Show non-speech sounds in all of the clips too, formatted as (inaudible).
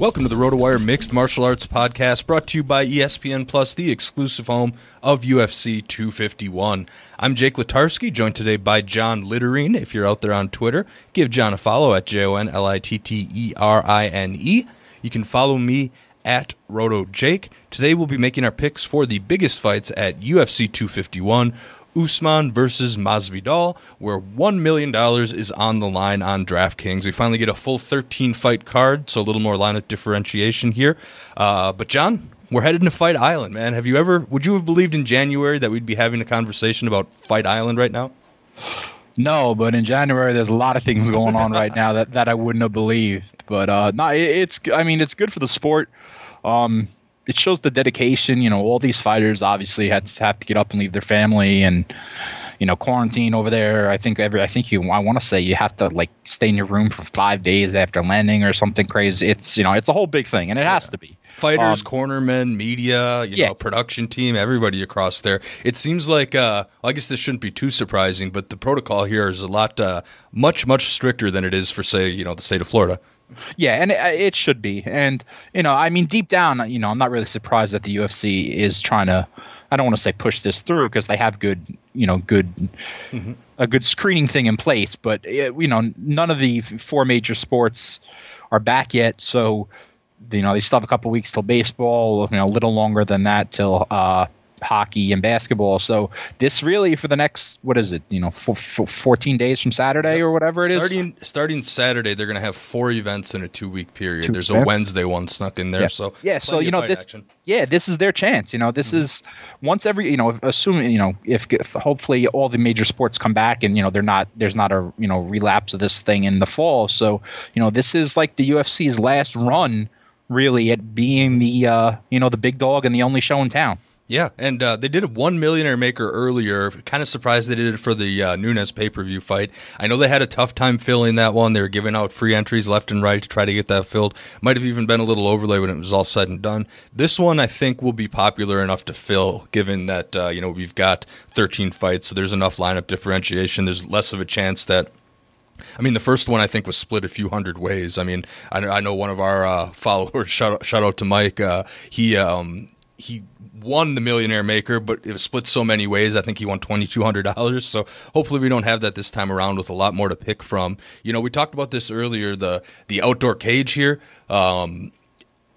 Welcome to the RotoWire Mixed Martial Arts Podcast, brought to you by ESPN Plus, the exclusive home of UFC 251. I'm Jake Latarski, joined today by Jon Litterine. If you're out there on Twitter, give Jon a follow at J O N L I T T E R I N E. You can follow me at Roto Jake. Today we'll be making our picks for the biggest fights at UFC 251. Usman versus Masvidal, where $1 million is on the line on DraftKings. We finally get a full 13 fight card, so a little more line of differentiation here. Uh, but, Jon, we're headed to Fight Island, man. Have you ever, would you have believed in January that we'd be having a conversation about Fight Island right now? No, but in January there's a lot of things going on right now that, that I wouldn't have believed. But uh, no, it, it's I mean it's good for the sport. Um, it shows the dedication. You know, all these fighters obviously had to have to get up and leave their family and you know quarantine over there. I think every I think you I want to say you have to like stay in your room for five days after landing or something crazy. It's you know it's a whole big thing and it has to be. Fighters, Um, cornermen, media, you Yeah. know, production team, everybody across there. It seems like, uh, I guess this shouldn't be too surprising, but the protocol here is a lot, uh, much, much stricter than it is for, say, you know, the state of Florida. Yeah, and it, it should be. And you know, I mean, deep down, you know, I'm not really surprised that the UFC is trying to. I don't want to say push this through because they have good, you know, good, a good screening thing in place. But uh, you know, none of the four major sports are back yet, so you know they still have a couple weeks till baseball. You know, a little longer than that till uh, hockey and basketball. So this really for the next what is it? You know, f- f- 14 days from Saturday or whatever it is. starting, Starting Saturday, they're going to have four events in a two week period. Two- There's a. Wednesday one snuck in there. yeah. So, yeah, so you know this. action. Yeah, this is their chance. You know, this is once every. You know, assuming you know if, if hopefully all the major sports come back and you know they're not there's not a you know relapse of this thing in the fall. So you know this is like the UFC's last run really at being the uh, you know the big dog and the only show in town. Yeah, and uh, they did a one millionaire maker earlier. Kind of surprised they did it for the uh, Nunes pay per view fight. I know they had a tough time filling that one. They were giving out free entries left and right to try to get that filled. Might have even been a little overlay when it was all said and done. This one I think will be popular enough to fill, given that uh, you know we've got 13 fights, so there's enough lineup differentiation. There's less of a chance that I mean, the first one I think was split a few hundred ways. I mean, I, I know one of our uh, followers. (laughs) Shout out, shout out to Mike. Uh, he um, he won the Millionaire Maker, but it was split so many ways. I think he won twenty two hundred dollars. So hopefully we don't have that this time around with a lot more to pick from. You know, we talked about this earlier. The the outdoor cage here. Um,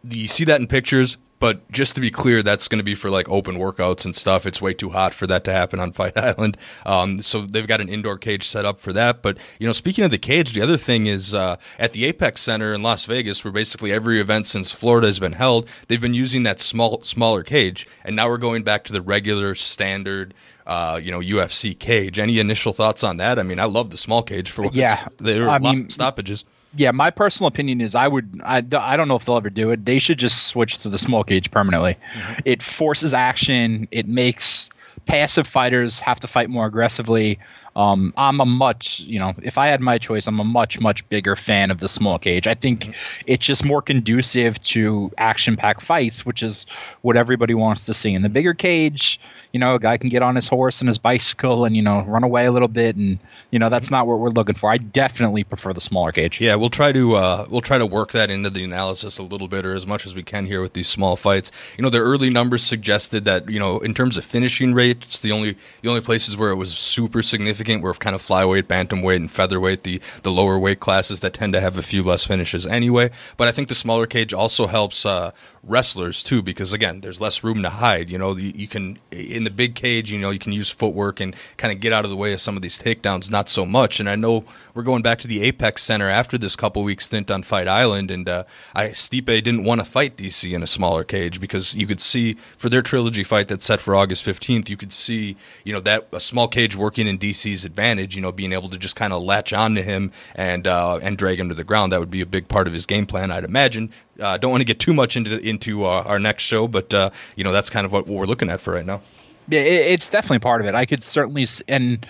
you see that in pictures, but just to be clear, that's going to be for like open workouts and stuff. It's way too hot for that to happen on (laughs) Fight Island. Um, so they've got an indoor cage set up for that. But you know, speaking of the cage, the other thing is uh, at the Apex Center in Las Vegas, where basically every event since Florida has been held, they've been using that small, smaller cage, and now we're going back to the regular standard. Uh, you know, UFC cage. Any initial thoughts on that? I mean, I love the small cage for what Yeah, there are I a lot mean- of stoppages. Yeah, my personal opinion is I would I, I don't know if they'll ever do it. They should just switch to the small cage permanently. Mm-hmm. It forces action. It makes passive fighters have to fight more aggressively. Um, I'm a much, you know, if I had my choice, I'm a much, much bigger fan of the small cage. I think mm-hmm. it's just more conducive to action packed fights, which is what everybody wants to see. In the bigger cage, you know, a guy can get on his horse and his bicycle and, you know, run away a little bit. And, you know, that's not what we're looking for. I definitely prefer the smaller cage. Yeah, we'll try to, uh, we'll try to work that into the analysis a little bit or as much as we can here with these small fights. You know, the early numbers suggested that, you know, in terms of finishing rates, the only, the only places where it was super significant were kind of flyweight, bantamweight, and featherweight, the, the lower weight classes that tend to have a few less finishes anyway. But I think the smaller cage also helps, uh, wrestlers too because again there's less room to hide. You know you, you, can in the big cage you know you can use footwork and kind of get out of the way of some of these takedowns not so much. And i know we're going back to the apex center after this couple week stint on fight island and uh, i stipe didn't want to fight dc in a smaller cage because you could see for their trilogy fight that's set for august 15th you could see you know that a small cage working in advantage you know being able to just kind of latch on to him and uh, and drag him to the ground that would be a big part of his game plan i'd imagine uh, don't want to get too much into into uh, our next show, but uh, you know that's kind of what, what, we're looking at for right now. Yeah, it's definitely part of it. I could certainly, and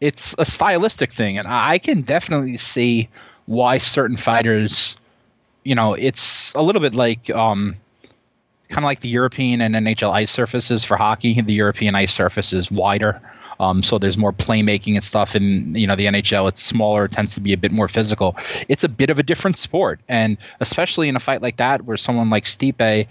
it's a stylistic thing, and I can definitely see why certain fighters, you know, it's a little bit like. Um, kind of like the European and NHL ice surfaces for hockey. The European ice surface is wider, um, so there's more playmaking and stuff. And you know, the NHL it's smaller, it tends to be a bit more physical. It's a bit of a different sport, and especially in a fight like that, where someone like Stipe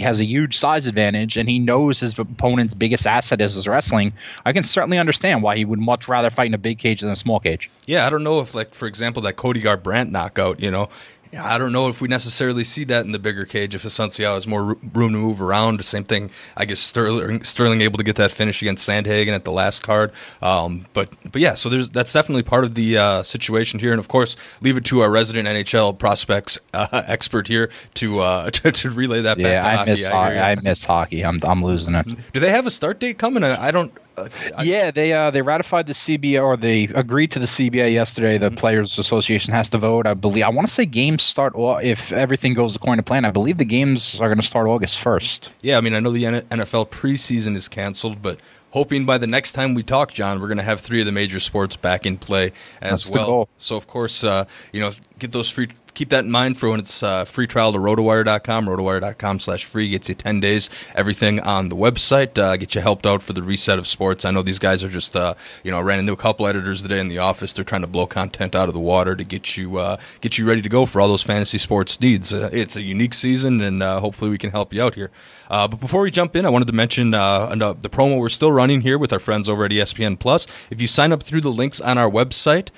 has a huge size advantage, and he knows his opponent's biggest asset is his wrestling. I can certainly understand why he would much rather fight in a big cage than a small cage. Yeah, I don't know if like for example that Cody Garbrandt knockout, you know, I don't know if we necessarily see that in the bigger cage. If Assunção has more room to move around, same thing. I guess Sterling Sterling able to get that finish against Sandhagen at the last card. Um, but but yeah, so there's that's definitely part of the uh, situation here. And of course, leave it to our resident NHL prospects uh, (laughs) expert here to, uh, (laughs) to, to relay that. Yeah, I hockey. miss hockey. I miss hockey. I'm I'm losing it. Do they have a start date coming? I don't. I, yeah, they uh, they ratified the CBA or they agreed to the CBA yesterday. The mm-hmm. Players Association has to vote. I believe. I want to say games start if everything goes according to plan. I believe the games are going to start August first. Yeah, I mean I know the NFL preseason is canceled, but hoping by the next time we talk, Jon, we're going to have three of the major sports back in play as That's well. So of course, uh, you know, get those free keep that in mind for when it's uh, free trial to rotowire.com. Rotowire.com slash free gets you 10 days, everything on the website, uh, get you helped out for the reset of sports. I know these guys are just, uh, you know, I ran into a couple editors today in the office. They're trying to blow content out of the water to get you, uh, get you ready to go for all those fantasy sports needs. Uh, it's a unique season and uh, hopefully we can help you out here. But before we jump in, I wanted to mention the promo we're still running here with our friends over at ESPN Plus. If you sign up through the links on our website,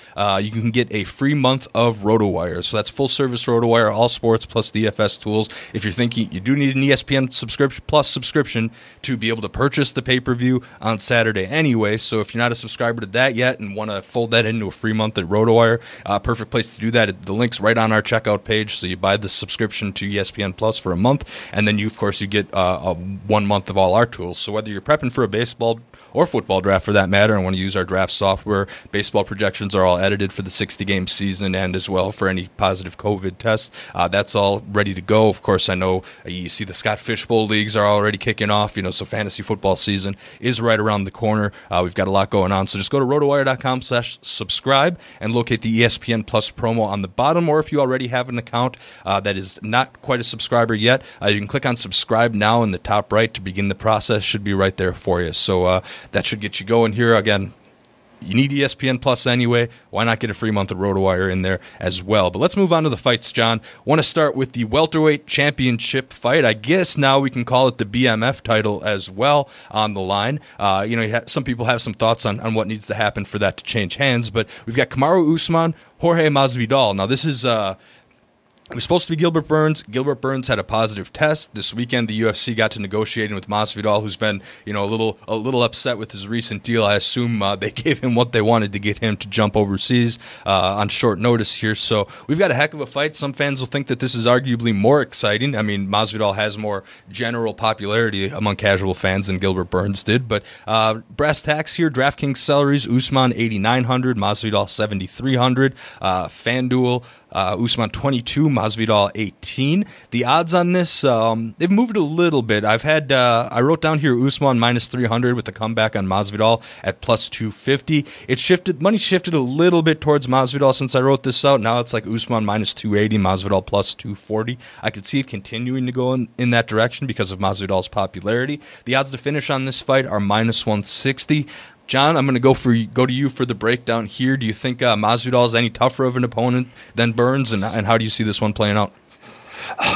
you can get a free month of RotoWire. So that's full service RotoWire, all sports plus DFS tools. If you're thinking you do need an ESPN subscription plus subscription to be able to purchase the pay per view on Saturday anyway. So if you're not a subscriber to that yet and want to fold that into a free month at RotoWire, uh, perfect place to do that. The link's right on our checkout page. So you buy the subscription to ESPN Plus for a month, and then you of course you get uh, one month of all our tools. So whether you're prepping for a baseball or football draft for that matter and want to use our draft software, baseball projections are all edited for the 60 game season and as well for any positive COVID tests. Uh, that's all ready to go. Of course, I know uh, you see the Scott Fish Bowl leagues are already kicking off, you know, so fantasy football season is right around the corner. Uh, we've got a lot going on. So just go to rotowire.com slash subscribe and locate the ESPN Plus promo on the bottom. Or if you already have an account uh, that is not quite a subscriber yet, uh, you can click on subscribe now in the top right to begin the process. Should be right there for you. So uh, that should get you going here. Again, you need ESPN Plus anyway. Why not get a free month of RotoWire in there as well? But let's move on to the fights, Jon. Want to start with the welterweight championship fight. I guess now we can call it the BMF title as well on the line. Uh, you know, some people have some thoughts on, on what needs to happen for that to change hands, but we've got Kamaru Usman, Jorge Masvidal. Now, this is. Uh, it was supposed to be Gilbert Burns. Gilbert Burns had a positive test this weekend. The UFC got to negotiating with Masvidal, who's been, you know, a little a little upset with his recent deal. I assume uh, they (laughs) gave him what they wanted to get him to jump overseas uh, on short notice here. So we've got a heck of a fight. Some fans will think that this is arguably more exciting. I mean, Masvidal has more general popularity among casual fans than Gilbert Burns did. But uh, brass tacks here: DraftKings salaries: Usman eighty nine hundred, Masvidal seventy three hundred. Uh, FanDuel uh, Usman 22, Masvidal 18. The odds on this, um, they've moved a little bit. I've had, uh, I wrote down here Usman minus 300 with the comeback on Masvidal at plus 250. It shifted, money shifted a little bit towards Masvidal since I wrote this out. Now it's like Usman minus 280, Masvidal plus 240. I could see it continuing to go in, in that direction because of Masvidal's popularity. The odds to finish on this fight are minus 160. Jon, I'm going to go for go to you for the breakdown here. Do you think uh, Masvidal is any tougher of an opponent than Burns, and and how do you see this one playing out? (sighs)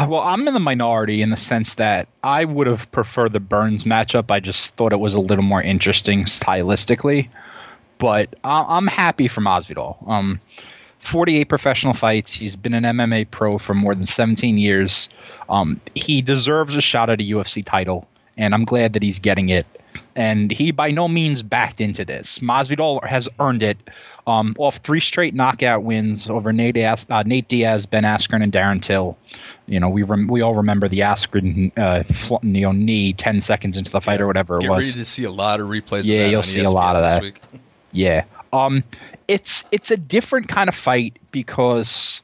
Well, I'm in the minority in the sense that I would have preferred the Burns matchup. I just thought it was a little more interesting stylistically, but I'm happy for Masvidal. Um, 48 professional fights. He's been an MMA pro for more than 17 years. Um, he deserves a shot at a UFC title, and I'm glad that he's getting it and he by no means backed into this. Masvidal has earned it um, off three straight knockout wins over Nate, As- uh, Nate Diaz, Ben Askren, and Darren Till. You know, we rem- we all remember the Askren uh, fl- you know knee ten seconds into the fight yeah, or whatever it was. To see a lot of replays. Yeah, of you'll see ESPN a lot of that. Week. (laughs) Yeah, um, it's it's a different kind of fight because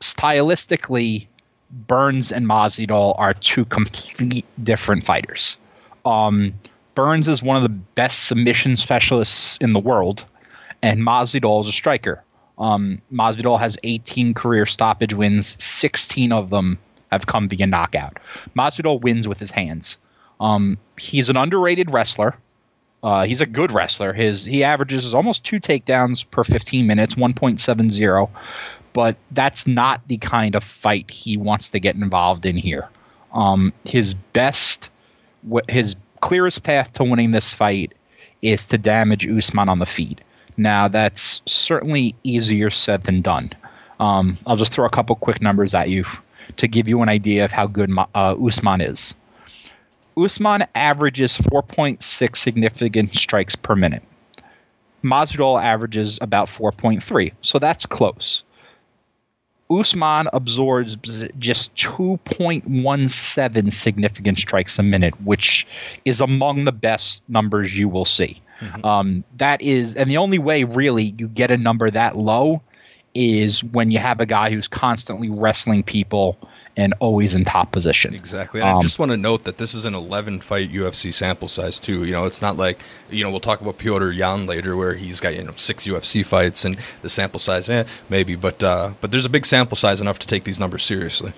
stylistically, Burns and Masvidal are two complete different fighters. Um, Burns is one of the best submission specialists in the world, and Masvidal is a striker. Um, has 18 career stoppage wins. 16 of them have come via knockout. Masvidal wins with his hands. Um, he's an underrated wrestler. Uh, he's a good wrestler. His he averages almost two takedowns per 15 minutes, 1.70. But that's not the kind of fight he wants to get involved in here. Um, his best his clearest path to winning this fight is to damage Usman on the feet. Now that's certainly easier said than done. Um, I'll just throw a couple quick numbers at you to give you an idea of how good uh, Usman is. Usman averages 4.6 significant strikes per minute. Masvidal averages about 4.3, so that's close. Usman absorbs just 2.17 significant strikes a minute, which is among the best numbers you will see. Mm-hmm. Um, that is, and the only way really you get a number that low is when you have a guy who's constantly wrestling people and always in top position. Exactly. And um, I just want to note that this is an 11 fight UFC sample size too. You know, it's not like you know we'll talk about Petr Yan later, where he's got you know six UFC fights and the sample size, eh, maybe, but uh, but there's a big sample size enough to take these numbers seriously.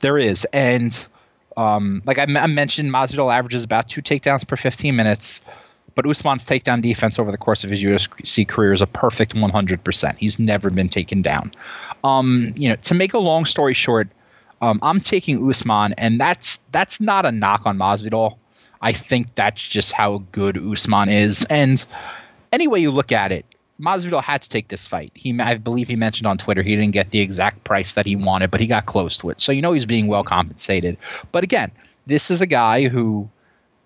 There is, and um, like I, m- I mentioned, Masvidal averages about two takedowns per 15 minutes. But Usman's takedown defense over the course of his UFC career is a perfect 100%. He's never been taken down. Um, you know, to make a long story short, um, I'm taking Usman, and that's that's not a knock on Masvidal. I think that's just how good Usman is. And any way you look at it, Masvidal had to take this fight. He, I believe, he mentioned on Twitter he didn't get the exact price that he wanted, but he got close to it. So you know he's being well compensated. But again, this is a guy who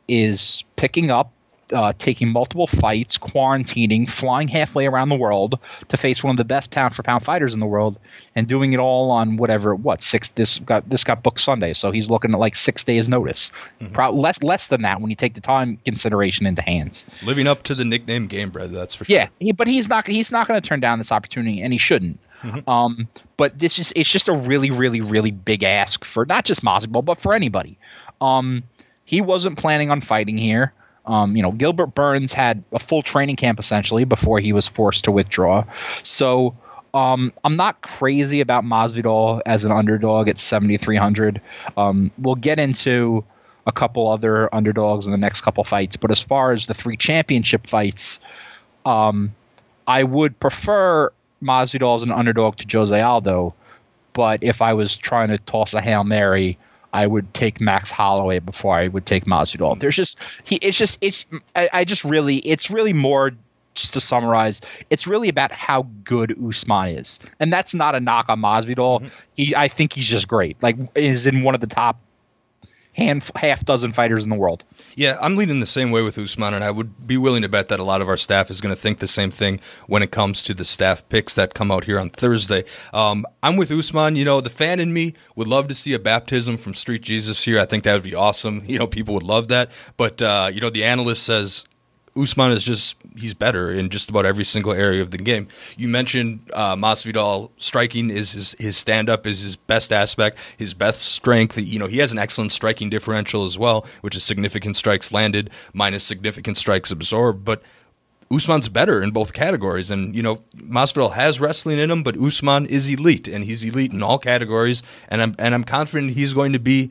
is picking up uh, taking multiple fights, quarantining, flying halfway around the world to face one of the best pound for pound fighters in the world, and doing it all on whatever what six this got this got booked Sunday, so he's looking at like six days notice, mm-hmm. Pro- less less than that when you take the time consideration into hands. Living up to the nickname Gamebred, that's for sure. Yeah, but he's not he's not going to turn down this opportunity, and he shouldn't. Mm-hmm. Um, but this is it's just a really really really big ask for not just Masvidal but for anybody. Um, he wasn't planning on fighting here. Um, you know, Gilbert Burns had a full training camp essentially before he was forced to withdraw. So um, I'm not crazy about Masvidal as an underdog at 7,300. Um, we'll get into a couple other underdogs in the next couple fights, but as far as the three championship fights, um, I would prefer Masvidal as an underdog to Jose Aldo. But if I was trying to toss a hail mary, I would take Max Holloway before I would take Masvidal. Hmm. There's just he. It's just it's. I, I, just really. It's really more. Just to summarize, it's really about how good Usman is, and that's not a knock on Masvidal. Mm-hmm. He, I think he's just great. Like, is in one of the top hand, half dozen fighters in the world. Yeah, I'm leaning the same way with Usman, and I would be willing to bet that a lot of our staff is going to think the same thing when it comes to the staff picks that come out here on Thursday. Um, I'm with Usman. You know, the fan in me would love to see a baptism from Street Jesus here. I think that would be awesome. You know, people would love that. But, uh, you know, the analyst says Usman is just he's better in just about every single area of the game. You mentioned uh, Masvidal striking is his his stand up is his best aspect, his best strength. You know he has an excellent striking differential as well, which is significant strikes landed minus significant strikes absorbed, but Usman's better in both categories. And, you know, Masvidal has wrestling in him, but Usman is elite, and he's elite in all categories. And I'm, and I'm confident he's going to be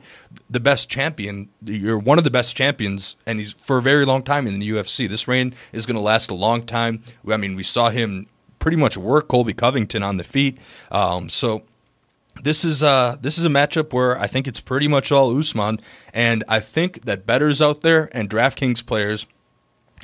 the best champion. You're one of the best champions, and he's for a very long time in the UFC. This reign is going to last a long time. I mean, we saw him pretty much work Colby Covington on the feet. Um, so this is uh this is a matchup where I think it's pretty much all Usman, and I think that betters out there and DraftKings players –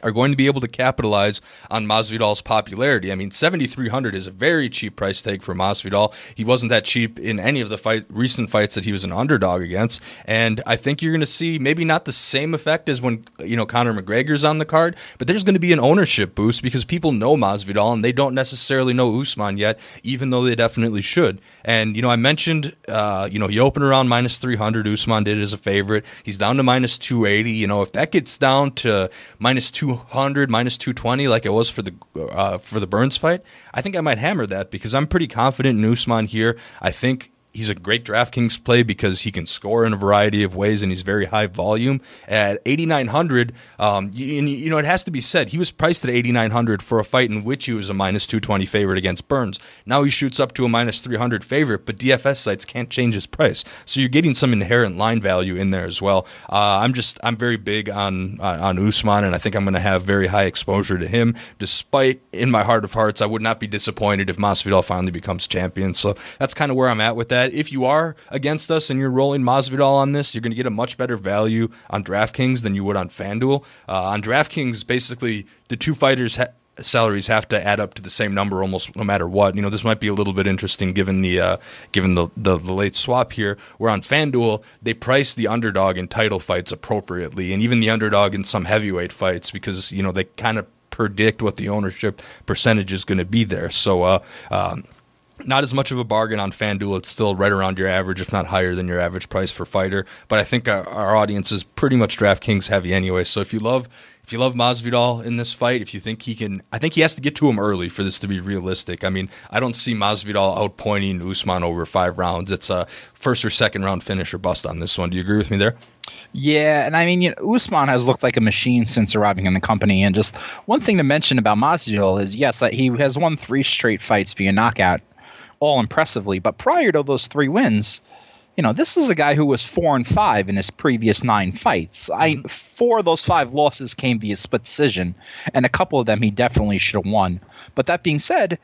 are going to be able to capitalize on Masvidal's popularity. I mean, 7300 is a very cheap price tag for Masvidal. He wasn't that cheap in any of the fight recent fights that he was an underdog against, and I think you're going to see maybe not the same effect as when, you know, Conor McGregor's on the card, but there's going to be an ownership boost because people know Masvidal and they don't necessarily know Usman yet, even though they definitely should. And, you know, I mentioned, uh, you know, he opened around minus 300. Usman did as a favorite. He's down to minus 280. You know, if that gets down to minus 200, minus 220, like it was for the, uh, for the Burns fight, I think I might hammer that because I'm pretty confident in Usman here. I think he's a great DraftKings play because he can score in a variety of ways and he's very high volume. At 8,900, um, you, you, know, it has to be said, he was priced at 8,900 for a fight in which he was a minus 220 favorite against Burns. Now he shoots up to a minus 300 favorite, but DFS sites can't change his price. So you're getting some inherent line value in there as well. Uh, I'm just, I'm very big on, uh, on Usman and I think I'm going to have very high exposure to him, despite in my heart of hearts, I would not be disappointed if Masvidal finally becomes champion. So that's kind of where I'm at with that that if you are against us and you're rolling Masvidal on this, you're going to get a much better value on DraftKings than you would on FanDuel. Uh, on DraftKings, basically the two fighters. Ha- salaries have to add up to the same number almost no matter what. You know, this might be a little bit interesting given the uh, given the, the, the late swap here. Where on FanDuel they price the underdog in title fights appropriately, and even the underdog in some heavyweight fights because you know they kind of predict what the ownership percentage is going to be there. So uh, um, not as much of a bargain on FanDuel. It's still right around your average, if not higher than your average price for fighter. But I think our, our audience is pretty much DraftKings heavy anyway. So if you love if you love Masvidal in this fight, if you think he can, I think he has to get to him early for this to be realistic. I mean, I don't see Masvidal outpointing Usman over five rounds. It's a first or second round finish or bust on this one. Do you agree with me there? Yeah, and I mean, you know, Usman has looked like a machine since arriving in the company. And just one thing to mention about Masvidal is, yes, he has won three straight fights via knockout all impressively. But prior to those three wins, you know, this is a guy who was four and five in his previous nine fights. I mm-hmm. four of those five losses came via split decision, and a couple of them he definitely should have won. But that being said,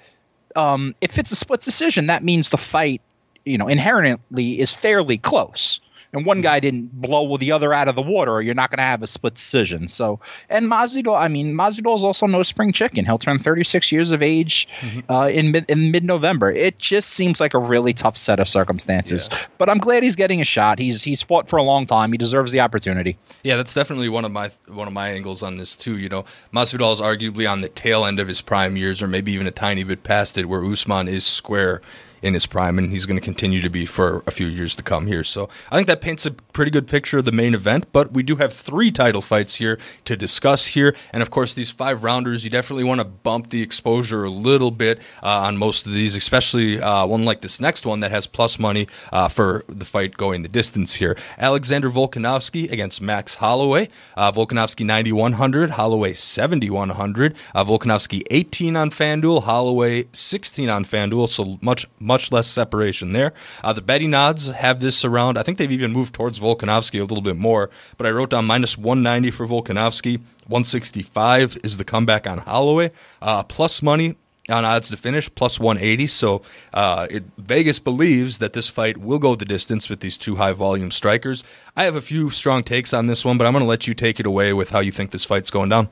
um, if it's a split decision, that means the fight, you know, inherently is fairly close and one guy didn't blow the other out of the water, or you're not going to have a split decision. So, and Masvidal, I mean, Masvidal is also no spring chicken. He'll turn 36 years of age mm-hmm. uh, in mid in mid November. It just seems like a really tough set of circumstances. Yeah. But I'm glad he's getting a shot. He's he's fought for a long time. He deserves the opportunity. Yeah, that's definitely one of my one of my angles on this too. You know, Masvidal is arguably on the tail end of his prime years, or maybe even a tiny bit past it, where Usman is square in his prime, and he's going to continue to be for a few years to come here. So I think that paints a pretty good picture of the main event. But we do have three title fights here to discuss here, and of course these five rounders. You definitely want to bump the exposure a little bit uh, on most of these, especially uh, one like this next one that has plus money uh, for the fight going the distance here. Alexander Volkanovski against Max Holloway. Uh, Volkanovski 9100, Holloway 7100. Uh, Volkanovski 18 on FanDuel, Holloway 16 on FanDuel. So much much less separation there. Uh, the betting odds have this around. I think they've even moved towards Volkanovski a little bit more, but I wrote down minus 190 for Volkanovski. 165 is the comeback on Holloway. Uh, plus money on odds to finish, plus 180. So uh, it, Vegas believes that this fight will go the distance with these two high volume strikers. I have a few strong takes on this one, but I'm going to let you take it away with how you think this fight's going down.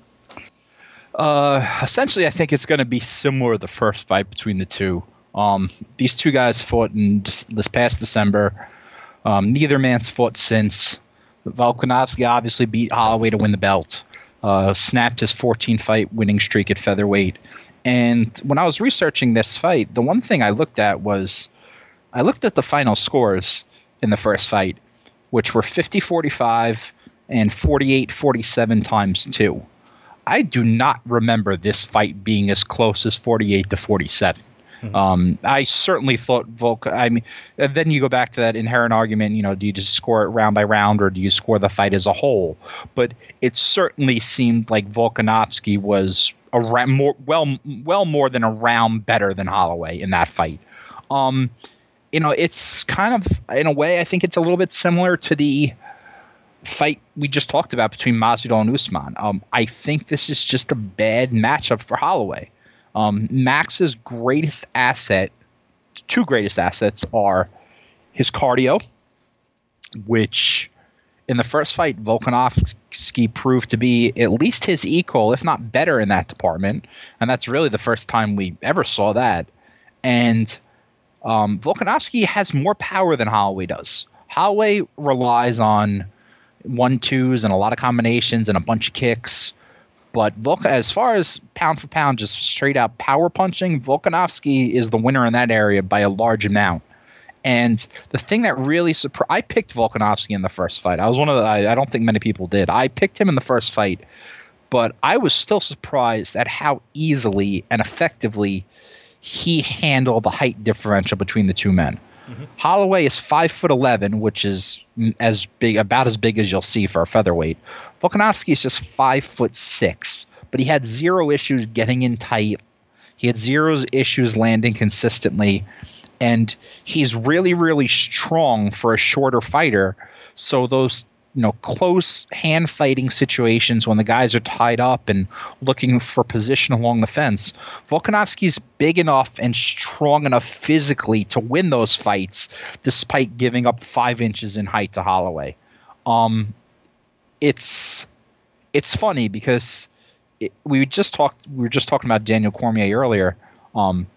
Uh, essentially, I think it's going to be similar to the first fight between the two. Um, these two guys fought in this past December. Um, neither man's fought since. Volkanovski obviously beat Holloway to win the belt, uh, snapped his 14 fight winning streak at featherweight. And when I was researching this fight, the one thing I looked at was I looked at the final scores in the first fight, which were 50 45 and 48 47 times two. I do not remember this fight being as close as 48 to 47. Mm-hmm. Um, I certainly thought Volk. I mean, then you go back to that inherent argument. You know, do you just score it round by round, or do you score the fight as a whole? But it certainly seemed like Volkanovski was a more well, well more than a round better than Holloway in that fight. Um, you know, it's kind of in a way. I think it's a little bit similar to the fight we just talked about between Masvidal and Usman. Um, I think this is just a bad matchup for Holloway. Um, Max's greatest asset, two greatest assets, are his cardio, which in the first fight, Volkanovski proved to be at least his equal, if not better, in that department. And that's really the first time we ever saw that. And um, Volkanovski has more power than Holloway does. Holloway relies on one twos and a lot of combinations and a bunch of kicks. But as far as pound for pound, just straight out power punching, Volkanovski is the winner in that area by a large amount. And the thing that really surprised, I picked Volkanovski in the first fight. I was one of the, I, I don't think many people did. I picked him in the first fight, but I was still surprised at how easily and effectively he handled the height differential between the two men. Mm-hmm. Holloway is five foot eleven, which is as big, about as big as you'll see for a featherweight. Volkanovski is just five foot six, but he had zero issues getting in tight. He had zero issues landing consistently, and he's really, really strong for a shorter fighter. So those you know close hand fighting situations when the guys are tied up and looking for position along the fence. Volkanovski's big enough and strong enough physically to win those fights, despite giving up five inches in height to Holloway. Um, it's it's funny because it, we just talked we were just talking about Daniel Cormier earlier. Um,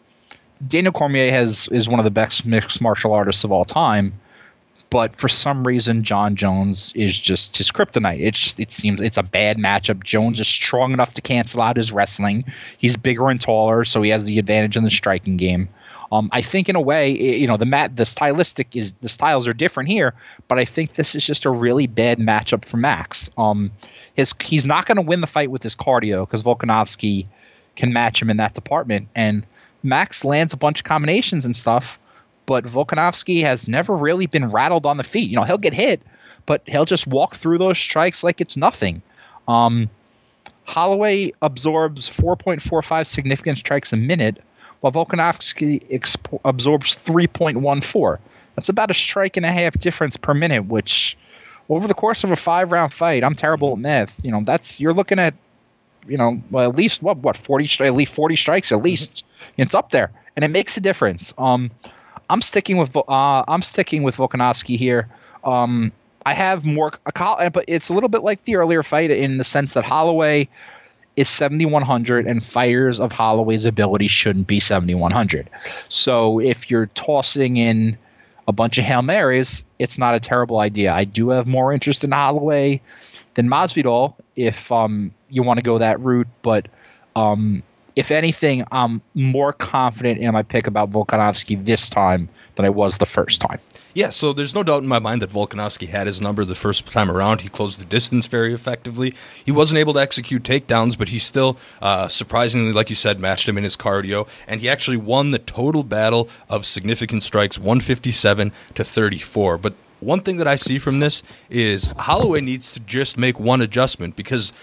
Daniel Cormier has is one of the best mixed martial artists of all time but for some reason Jon Jones is just his kryptonite. It's just it seems it's a bad matchup. Jones is strong enough to cancel out his wrestling. He's bigger and taller, so he has the advantage in the striking game. Um, I think in a way, you know, the mat the stylistic is the styles are different here, but I think this is just a really bad matchup for Max. Um, his he's not going to win the fight with his cardio because Volkanovski can match him in that department, and Max lands a bunch of combinations and stuff but Volkanovski has never really been rattled on the feet. You know, he'll get hit, but he'll just walk through those strikes like it's nothing. Um, Holloway absorbs 4.45 significant strikes a minute, while Volkanovski exp- absorbs 3.14. That's about a strike and a half difference per minute, which over the course of a five round fight, I'm terrible at math. You know, that's you're looking at, you know, well, at least what what 40 at least 40 strikes at least. Mm-hmm. It's up there, and it makes a difference. Um, I'm sticking with uh, I'm sticking with Volkanovski here. Um, I have more, but it's a little bit like the earlier fight in the sense that Holloway is 7100 and fighters of Holloway's ability shouldn't be 7100. So if you're tossing in a bunch of Hail Marys, it's not a terrible idea. I do have more interest in Holloway than Masvidal if um, you want to go that route, but um, if anything, I'm more confident in my pick about Volkanovski this time than I was the first time. Yeah, so there's no doubt in my mind that Volkanovski had his number the first time around. He closed the distance very effectively. He wasn't able to execute takedowns, but he still, uh, surprisingly, like you said, matched him in his cardio, and he actually won the total battle of significant strikes, 157 to 34. But one thing that I see from this is Holloway needs to just make one adjustment because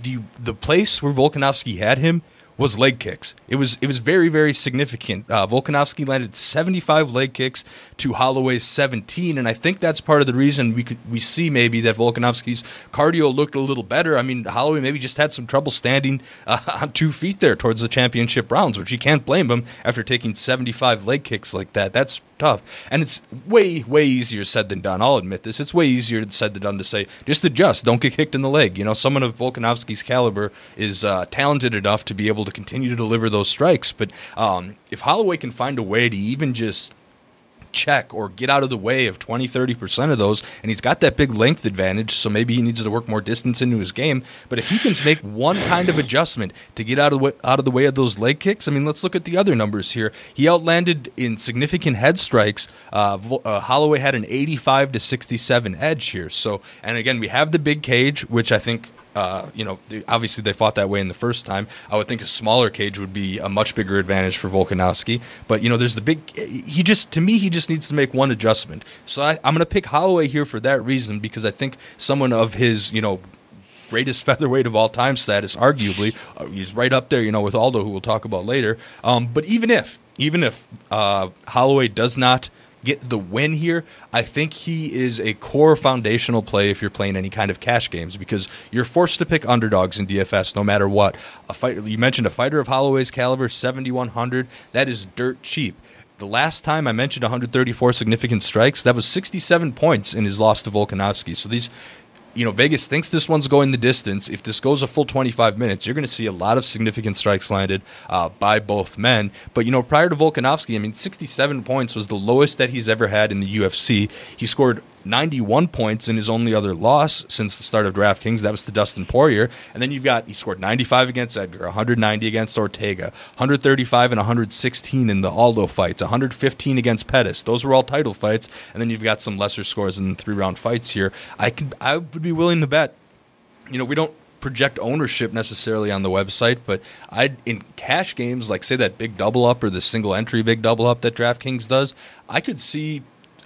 the the place where Volkanovski had him was leg kicks. It was it was very very significant. Uh, Volkanovski landed 75 leg kicks to Holloway's 17, and I think that's part of the reason we could we see maybe that Volkanovski's cardio looked a little better. I mean, Holloway maybe just had some trouble standing uh, (laughs) on two feet there towards the championship rounds, which you can't blame him after taking 75 leg kicks like that. That's tough. And it's way, way easier said than done. I'll admit this. It's way easier said than done to say, just adjust, don't get kicked in the leg. You know, someone of Volkanovski's caliber is uh, talented enough to be able to continue to deliver those strikes. But um, if Holloway can find a way to even just check or get out of the way of 20, 30% of those. And he's got that big length advantage, so maybe he needs to work more distance into his game. But if he can make one kind of adjustment to get out of the way, out of the way of those leg kicks, I mean, let's look at the other numbers here. He outlanded in significant head strikes. Uh, uh, Holloway had an 85 to 67 edge here. So, and again, we have the big cage, which I think uh, you know, obviously they fought that way in the first time. I would think a smaller cage would be a much bigger advantage for Volkanovski. But you know, there's the big. He just to me, he just needs to make one adjustment. So I, I'm going to pick Holloway here for that reason because I think someone of his, you know, greatest (laughs) featherweight of all time status, arguably, uh, he's right up there, you know, with Aldo, who we'll talk about later. Um, but even if, even if uh, Holloway does not get the win here, I think he is a core foundational play if you're playing any kind of cash games because you're forced to pick underdogs in DFS no matter what. A fight you mentioned a fighter of Holloway's caliber, 7100, that is dirt cheap. The last time I mentioned 134 significant strikes, that was 67 points in his loss to Volkanovski. So these you know, Vegas thinks this one's going the distance. If this goes a full 25 minutes, you're going to see a lot of significant strikes landed uh, by both men. But, you know, prior to Volkanovski, I mean, 67 points was the lowest that he's ever had in the UFC. He scored 91 points in his only other loss since the start of DraftKings. That was to Dustin Poirier. And then you've got, he scored 95 against Edgar, 190 against Ortega, 135 and 116 in the Aldo fights, 115 against Pettis. Those were all title fights. And then you've got some lesser scores in three round fights here. I could, I would be willing to bet, you know, we don't project ownership necessarily on the website, but I in cash games like say that big double up or the single entry big double up that DraftKings does, I could see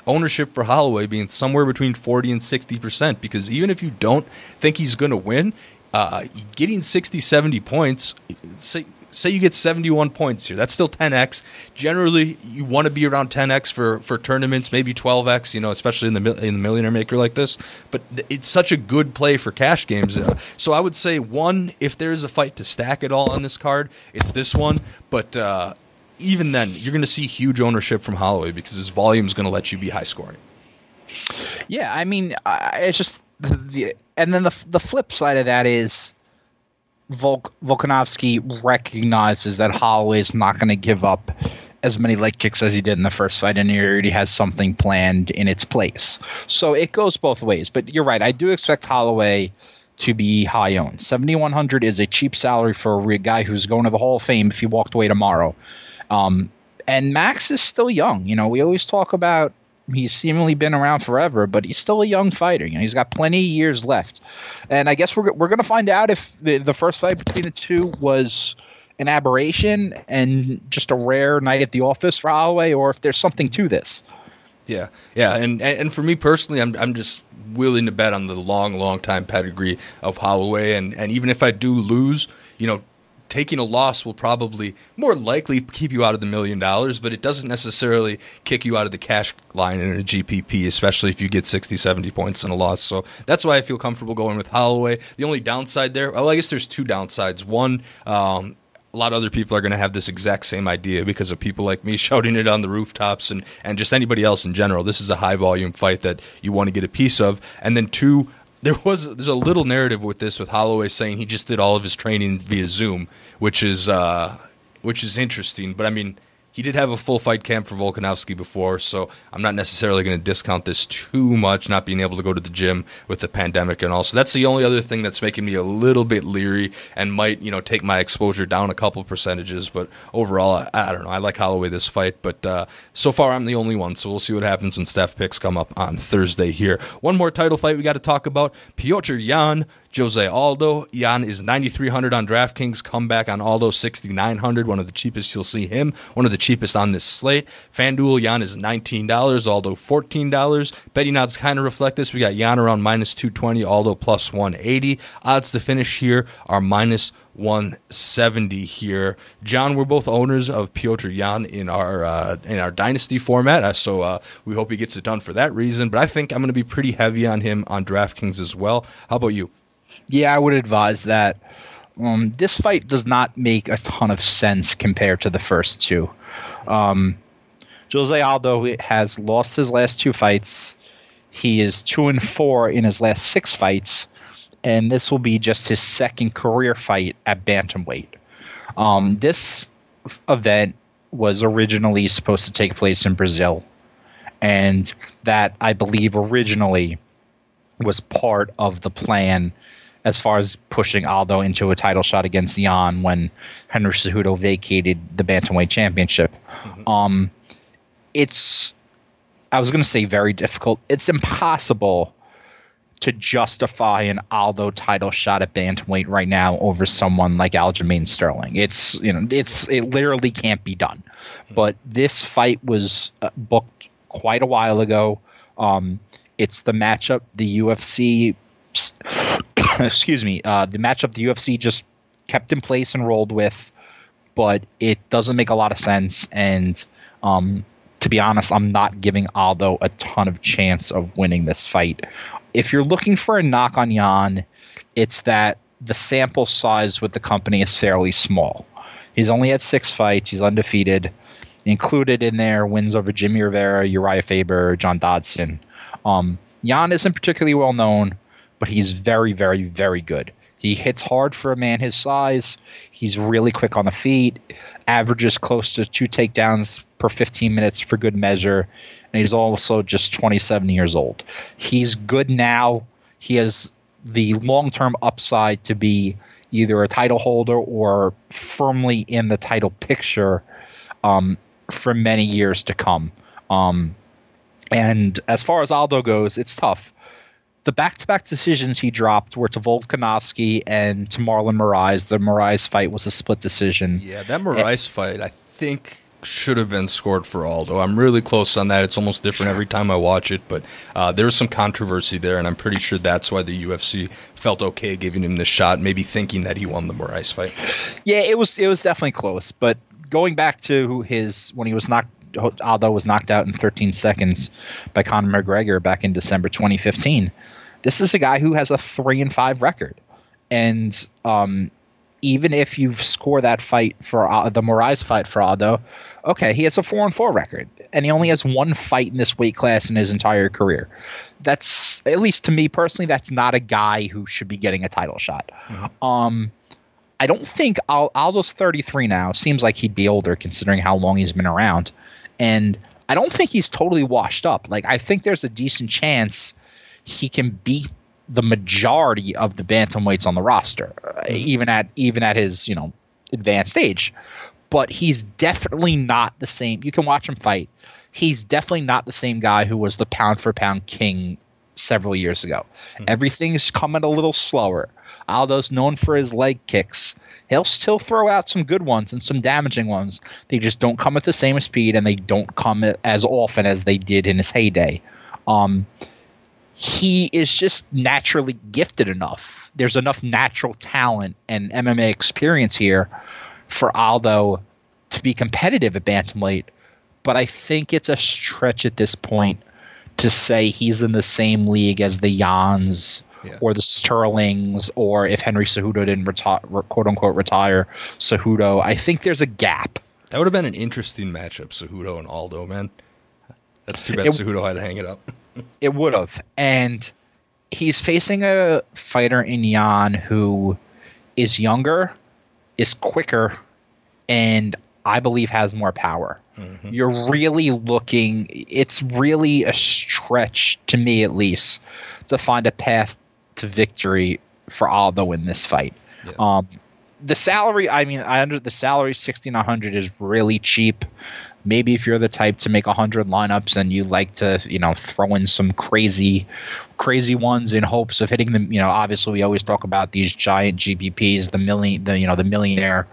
ownership for Holloway being somewhere between 40 and 60% because even if you don't think he's going to win, uh, getting 60, 70 points, say, say you get 71 points here, that's still 10x. Generally, you want to be around 10x for, for tournaments, maybe 12x, you know, especially in the in the millionaire maker like this. But it's such a good play for cash games. Uh, so I would say one, if there's a fight to stack it all on this card, it's this one. But uh, even then, you're going to see huge ownership from Holloway because his volume is going to let you be high scoring. Yeah, I mean, I, it's just the, and then the the flip side of that is Volk, Volkanovski recognizes that Holloway is not going to give up as many leg kicks as he did in the first fight, and he already has something planned in its place. So it goes both ways. But you're right. I do expect Holloway to be high owned. 7100 is a cheap salary for a guy who's going to the Hall of Fame if he walked away tomorrow. Um, and Max is still young. You know, we always talk about he's seemingly been around forever, but he's still a young fighter. You know, he's got plenty of years left. And I guess we're we're to find out if the, the first fight between the two was an aberration and just a rare night at the office for Holloway, or if there's something to this. Yeah, yeah, and and for me personally, I'm I'm just willing to bet on the long, long time pedigree of Holloway, and and even if I do lose, you know, taking a loss will probably more likely keep you out of the million dollars, but it doesn't necessarily kick you out of the cash line in a GPP, especially if you get 60, 70 points in a loss. So that's why I feel comfortable going with Holloway. The only downside there, well, I guess there's two downsides. One, um, a lot of other people are going to have this exact same idea because of people like me (laughs) shouting it on the rooftops and, and just anybody else in general. This is a high volume fight that you want to get a piece of. And then two, there was there's a little narrative with this with Holloway saying he just did all of his training via Zoom, which is uh, which is interesting. But I mean, he did have a full fight camp for Volkanovski before, so I'm not necessarily going to discount this too much, not being able to go to the gym with the pandemic and all. So that's the only other thing that's making me a little bit leery and might, you know, take my exposure down a couple percentages. But overall, I, I don't know. I like Holloway this fight, but uh, so far I'm the only one, so we'll see what happens when Steph picks come up on Thursday here. One more title fight we got to talk about: Petr Yan Jose Aldo. Yan is 9,300 on DraftKings. Comeback on Aldo 6,900. One of the cheapest you'll see him. One of the cheapest on this slate. FanDuel Yan is $19. Aldo $14. Betting odds kind of reflect this. We got Yan around minus 220. Aldo plus 180. Odds to finish here are minus 170 here. Jon, we're both owners of Petr Yan in our uh, in our dynasty format, uh, so uh, we hope he gets it done for that reason. But I think I'm going to be pretty heavy on him on DraftKings as well. How about you? Yeah, I would advise that. Um, this fight does not make a ton of sense compared to the first two. Um, Jose Aldo has lost his last two fights. He is two and four in his last six fights, and this will be just his second career fight at bantamweight. Um, this event was originally supposed to take place in Brazil, and that I believe originally was part of the plan as far as pushing Aldo into a title shot against Yan when Henry Cejudo vacated the bantamweight championship. Mm-hmm. Um, it's I was going to say very difficult. It's impossible to justify an Aldo title shot at bantamweight right now over someone like Aljamain Sterling. It's you know it's it literally can't be done. But this fight was uh, booked quite a while ago. Um, it's the matchup the UFC (coughs) excuse me uh, the matchup the UFC just kept in place and rolled with, but it doesn't make a lot of sense and. Um, to be honest, I'm not giving Aldo a ton of chance of winning this fight if you're looking for a knock on Yan, it's that the sample size with the company is fairly small. He's only had six fights. He's undefeated. Included in there wins over Jimmy Rivera, Urijah Faber, John Dodson. Um, Yan isn't particularly well known, but he's very, very, very good. He hits hard for a man his size. He's really quick on the feet, averages close to two takedowns per 15 minutes for good measure, and he's also just 27 years old. He's good now. He has the long term upside to be either a title holder or firmly in the title picture um, for many years to come. Um, and as far as Aldo goes, it's tough the back-to-back decisions he dropped were to Volkanovski and to Marlon Moraes. The Moraes fight was a split decision. Yeah, that Moraes fight, I think should have been scored for Aldo. I'm really close on that. It's almost different every time I watch it, but uh, there was some controversy there, and I'm pretty sure that's why the UFC felt okay giving him the shot, maybe thinking that he won the Moraes fight. Yeah, it was it was definitely close, but going back to his when he was knocked Aldo was knocked out in 13 seconds by Conor McGregor back in December 2015. This is a guy who has a three and five record, and um, even if you score that fight for uh, the Moraes fight for Aldo, okay, he has a four and four record, and he only has one fight in this weight class in his entire career. That's at least to me personally, that's not a guy who should be getting a title shot. Mm-hmm. Um, I don't think Aldo's 33 now. Seems like he'd be older considering how long he's been around, and I don't think he's totally washed up. Like I think there's a decent chance he can beat the majority of the bantamweights on the roster, mm-hmm. even at even at his you know advanced age. But he's definitely not the same. You can watch him fight. He's definitely not the same guy who was the pound for pound king several years ago. Mm-hmm. Everything's coming a little slower. Aldo's known for his leg kicks. He'll still throw out some good ones and some damaging ones. They just don't come at the same speed and they don't come as often as they did in his heyday. Um, he is just naturally gifted enough. There's enough natural talent and MMA experience here for Aldo to be competitive at bantamweight. But I think it's a stretch at this point to say he's in the same league as the Yans yeah. or the Sterlings, or if Henry Cejudo didn't reti- quote unquote retire Cejudo. I think there's a gap. That would have been an interesting matchup, Cejudo and Aldo, man. That's too bad it, Cejudo had to hang it up (laughs) it would have. And he's facing a fighter in Yan who is younger, is quicker, and I believe has more power. Mm-hmm. You're really looking, it's really a stretch, to me at least, to find a path to victory for Aldo in this fight. Yeah. Um, the salary, I mean, I under the salary sixty nine hundred is really cheap maybe if you're the type to make 100 lineups and you like to you know throw in some crazy crazy ones in hopes of hitting them you know obviously we always talk about these giant gpps the million the you know the millionaire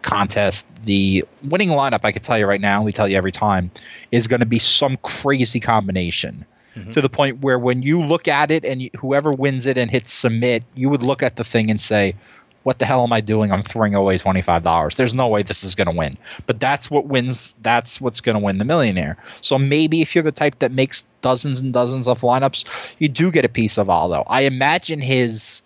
contest the winning lineup i could tell you right now we tell you every time is going to be some crazy combination mm-hmm. to the point where when you look at it and you, whoever wins it and hits submit you would look at the thing and say what the hell am I doing? I'm throwing away $25. There's no way this is going to win. But that's what wins. That's what's going to win the millionaire. So maybe if you're the type that makes dozens and dozens of lineups, you do get a piece of Aldo. I imagine his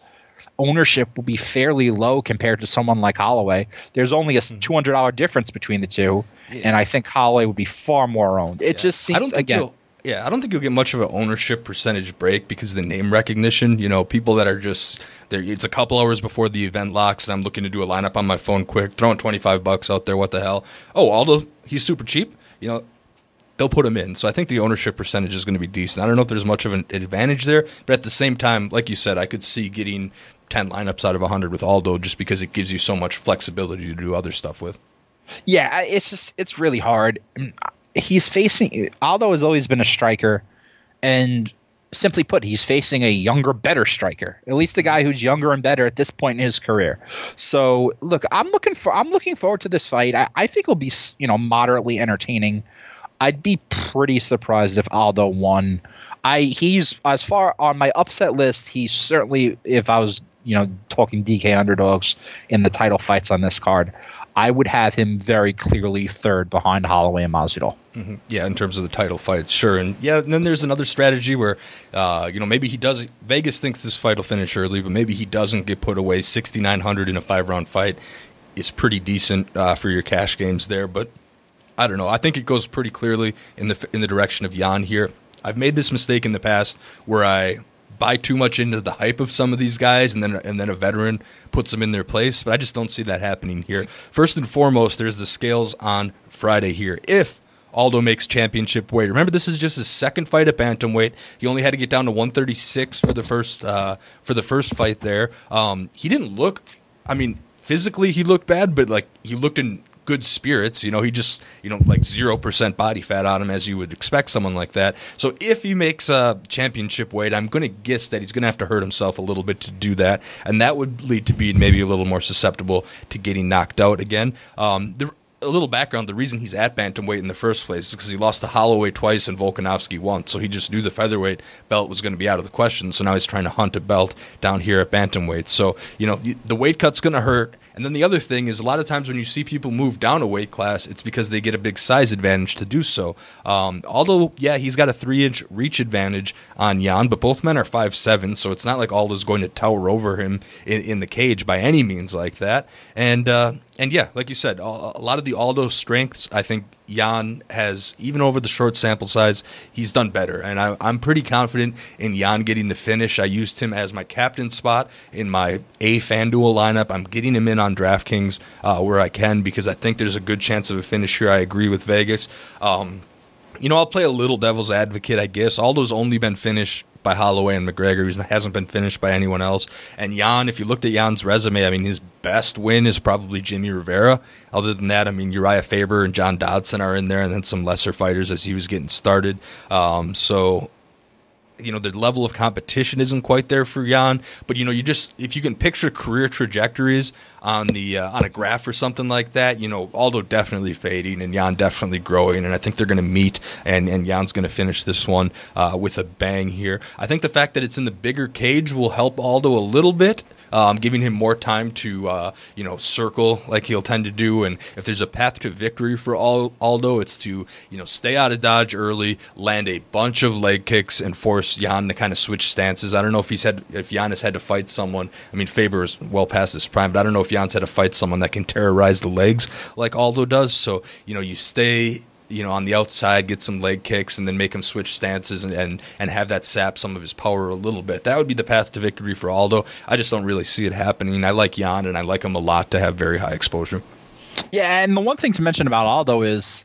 ownership will be fairly low compared to someone like Holloway. There's only a hmm. $200 difference between the two. Yeah. And I think Holloway would be far more owned. It yeah. just seems, I don't think again, yeah, I don't think you'll get much of an ownership percentage break because of the name recognition. You know, people that are just there. It's a couple hours before the event locks, and I'm looking to do a lineup on my phone quick, throwing 25 bucks out there. What the hell? Oh, Aldo, he's super cheap. You know, they'll put him in. So I think the ownership percentage is going to be decent. I don't know if there's much of an advantage there, but at the same time, like you said, I could see getting 10 lineups out of 100 with Aldo just because it gives you so much flexibility to do other stuff with. Yeah, it's just it's really hard he's facing Aldo has always been a striker, and simply put, he's facing a younger, better striker. At least the guy who's younger and better at this point in his career. So, look, I'm looking for I'm looking forward to this fight. I, I think it'll be you know moderately entertaining. I'd be pretty surprised if Aldo won. I he's as far on my upset list. He's certainly if I was you know talking DK underdogs in the title fights on this card. I would have him very clearly third behind Holloway and Masvidal. Mm-hmm. Yeah, in terms of the title fight, sure. And yeah, and then there's another strategy where, uh, you know, maybe he does. Vegas thinks this fight will finish early, but maybe he doesn't get put away. 6,900 in a five round fight is pretty decent uh, for your cash games there. But I don't know. I think it goes pretty clearly in the in the direction of Yan here. I've made this mistake in the past where I buy too much into the hype of some of these guys, and then and then a veteran puts them in their place. But I just don't see that happening here. First and foremost, there's the scales on Friday here. If Aldo makes championship weight. Remember, this is just his second fight at bantamweight. He only had to get down to 136 for the first uh, for the first fight there. Um, he didn't look. I mean, physically he looked bad, but like he looked in good spirits. You know, he just, you know, like 0% body fat on him as you would expect someone like that. So if he makes a championship weight, I'm going to guess that he's going to have to hurt himself a little bit to do that. And that would lead to being maybe a little more susceptible to getting knocked out again. Um, the, a little background: the reason he's at bantamweight in the first place is because he lost to Holloway twice and Volkanovski once, so he just knew the featherweight belt was going to be out of the question. So now he's trying to hunt a belt down here at bantamweight. So you know the weight cut's going to hurt. And then the other thing is a lot of times when you see people move down a weight class, it's because they get a big size advantage to do so. Um, although, yeah, he's got a three inch reach advantage on Yan, but both men are five seven, so it's not like Aldo's going to tower over him in, in the cage by any means like that. And uh, and yeah, like you said, a lot of the Aldo strengths, I think Yan has, even over the short sample size, he's done better. And I, am pretty confident in Yan getting the finish. I used him as my captain spot in my A FanDuel lineup. I'm getting him in on DraftKings uh, where I can because I think there's a good chance of a finish here. I agree with Vegas. Um, you know, I'll play a little devil's advocate, I guess. Aldo's only been finished by Holloway and McGregor. He hasn't been finished by anyone else. And Yan, if you looked at Yan's resume, I mean, his best win is probably Jimmy Rivera. Other than that, I mean, Urijah Faber and John Dodson are in there, and then some lesser fighters as he was getting started. Um, so you know the level of competition isn't quite there for Yan, but you know you just if you can picture career trajectories on the uh, on a graph or something like that, you know Aldo definitely fading and Yan definitely growing, and I think they're going to meet and and Yan's going to finish this one uh, with a bang here. I think the fact that it's in the bigger cage will help Aldo a little bit um, giving him more time to uh, you know circle like he'll tend to do. And if there's a path to victory for Aldo, it's to you know stay out of dodge early, land a bunch of leg kicks, and force Yan to kind of switch stances. I don't know if he's had if has had to fight someone. I mean, Faber is well past his prime, but I don't know if Yan's had to fight someone that can terrorize the legs like Aldo does. So you know, you stay you know, on the outside, get some leg kicks, and then make him switch stances and, and, and have that sap some of his power a little bit. That would be the path to victory for Aldo. I just don't really see it happening. I like Yan, and I like him a lot to have very high exposure. Yeah, and the one thing to mention about Aldo is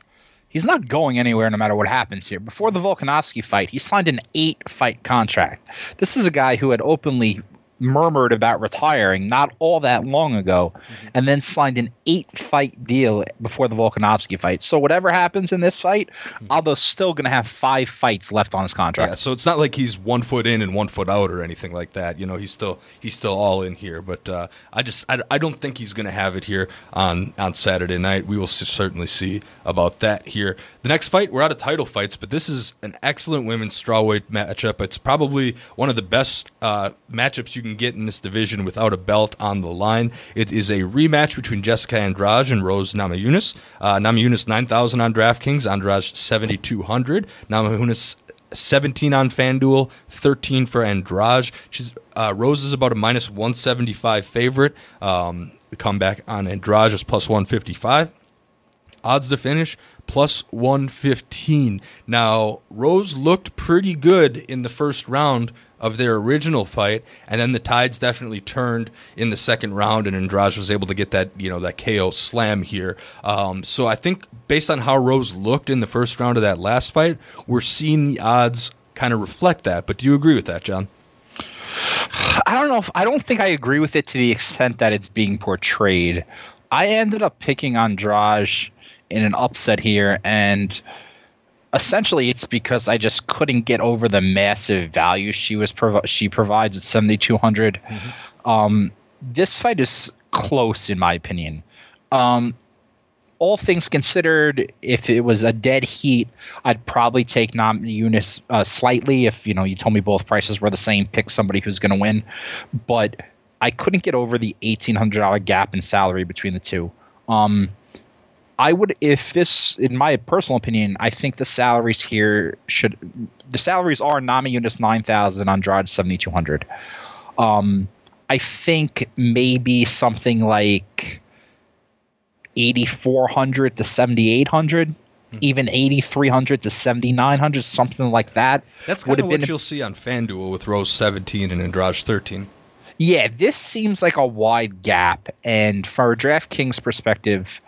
he's not going anywhere no matter what happens here. Before the Volkanovski fight, he signed an eight fight contract. This is a guy who had openly murmured about retiring not all that long ago, mm-hmm. and then signed an eight fight deal before the Volkanovski fight. So whatever happens in this fight, mm-hmm. Aldo's still going to have five fights left on his contract. Yeah, so it's not like he's one foot in and one foot out or anything like that. You know, he's still he's still all in here. But uh, I just I, I don't think he's going to have it here on on Saturday night. We will certainly see about that here. The next fight, we're out of title fights, but this is an excellent women's strawweight matchup. It's probably one of the best uh, matchups you can get in this division without a belt on the line. It is a rematch between Jessica Andrade and Rose Namajunas. Uh, Namajunas 9,000 on DraftKings, Andrade 7,200. Namajunas 17 on FanDuel, 13 for Andrade. She's uh, Rose is about a minus 175 favorite. Um, the comeback on Andrade is plus 155. Odds to finish plus 115. Now, Rose looked pretty good in the first round of their original fight, and then the tides definitely turned in the second round, and Andrade was able to get that you know that KO slam here. Um, so I think based on how Rose looked in the first round of that last fight, we're seeing the odds kind of reflect that. But do you agree with that, Jon? I don't know if I don't think I agree with it to the extent that it's being portrayed. I ended up picking Andrade in an upset here, and essentially it's because I just couldn't get over the massive value she was provi- she provides at 7200. Mm-hmm. Um, this fight is close in my opinion. Um, all things considered, if it was a dead heat, I'd probably take Namajunas uh, slightly. If you know you told me both prices were the same, pick somebody who's going to win. But I couldn't get over the eighteen hundred dollar gap in salary between the two. Um, I would, if this, in my personal opinion, I think the salaries here should, the salaries are Namajunas nine thousand, Andrade seventy two hundred. Um, I think maybe something like 8400 to 7800 mm-hmm. even 8300 to 7900 something like that that's kind of what you'll see on fanduel with rose 17 and andrade 13 yeah this seems like a wide gap and from a draftkings perspective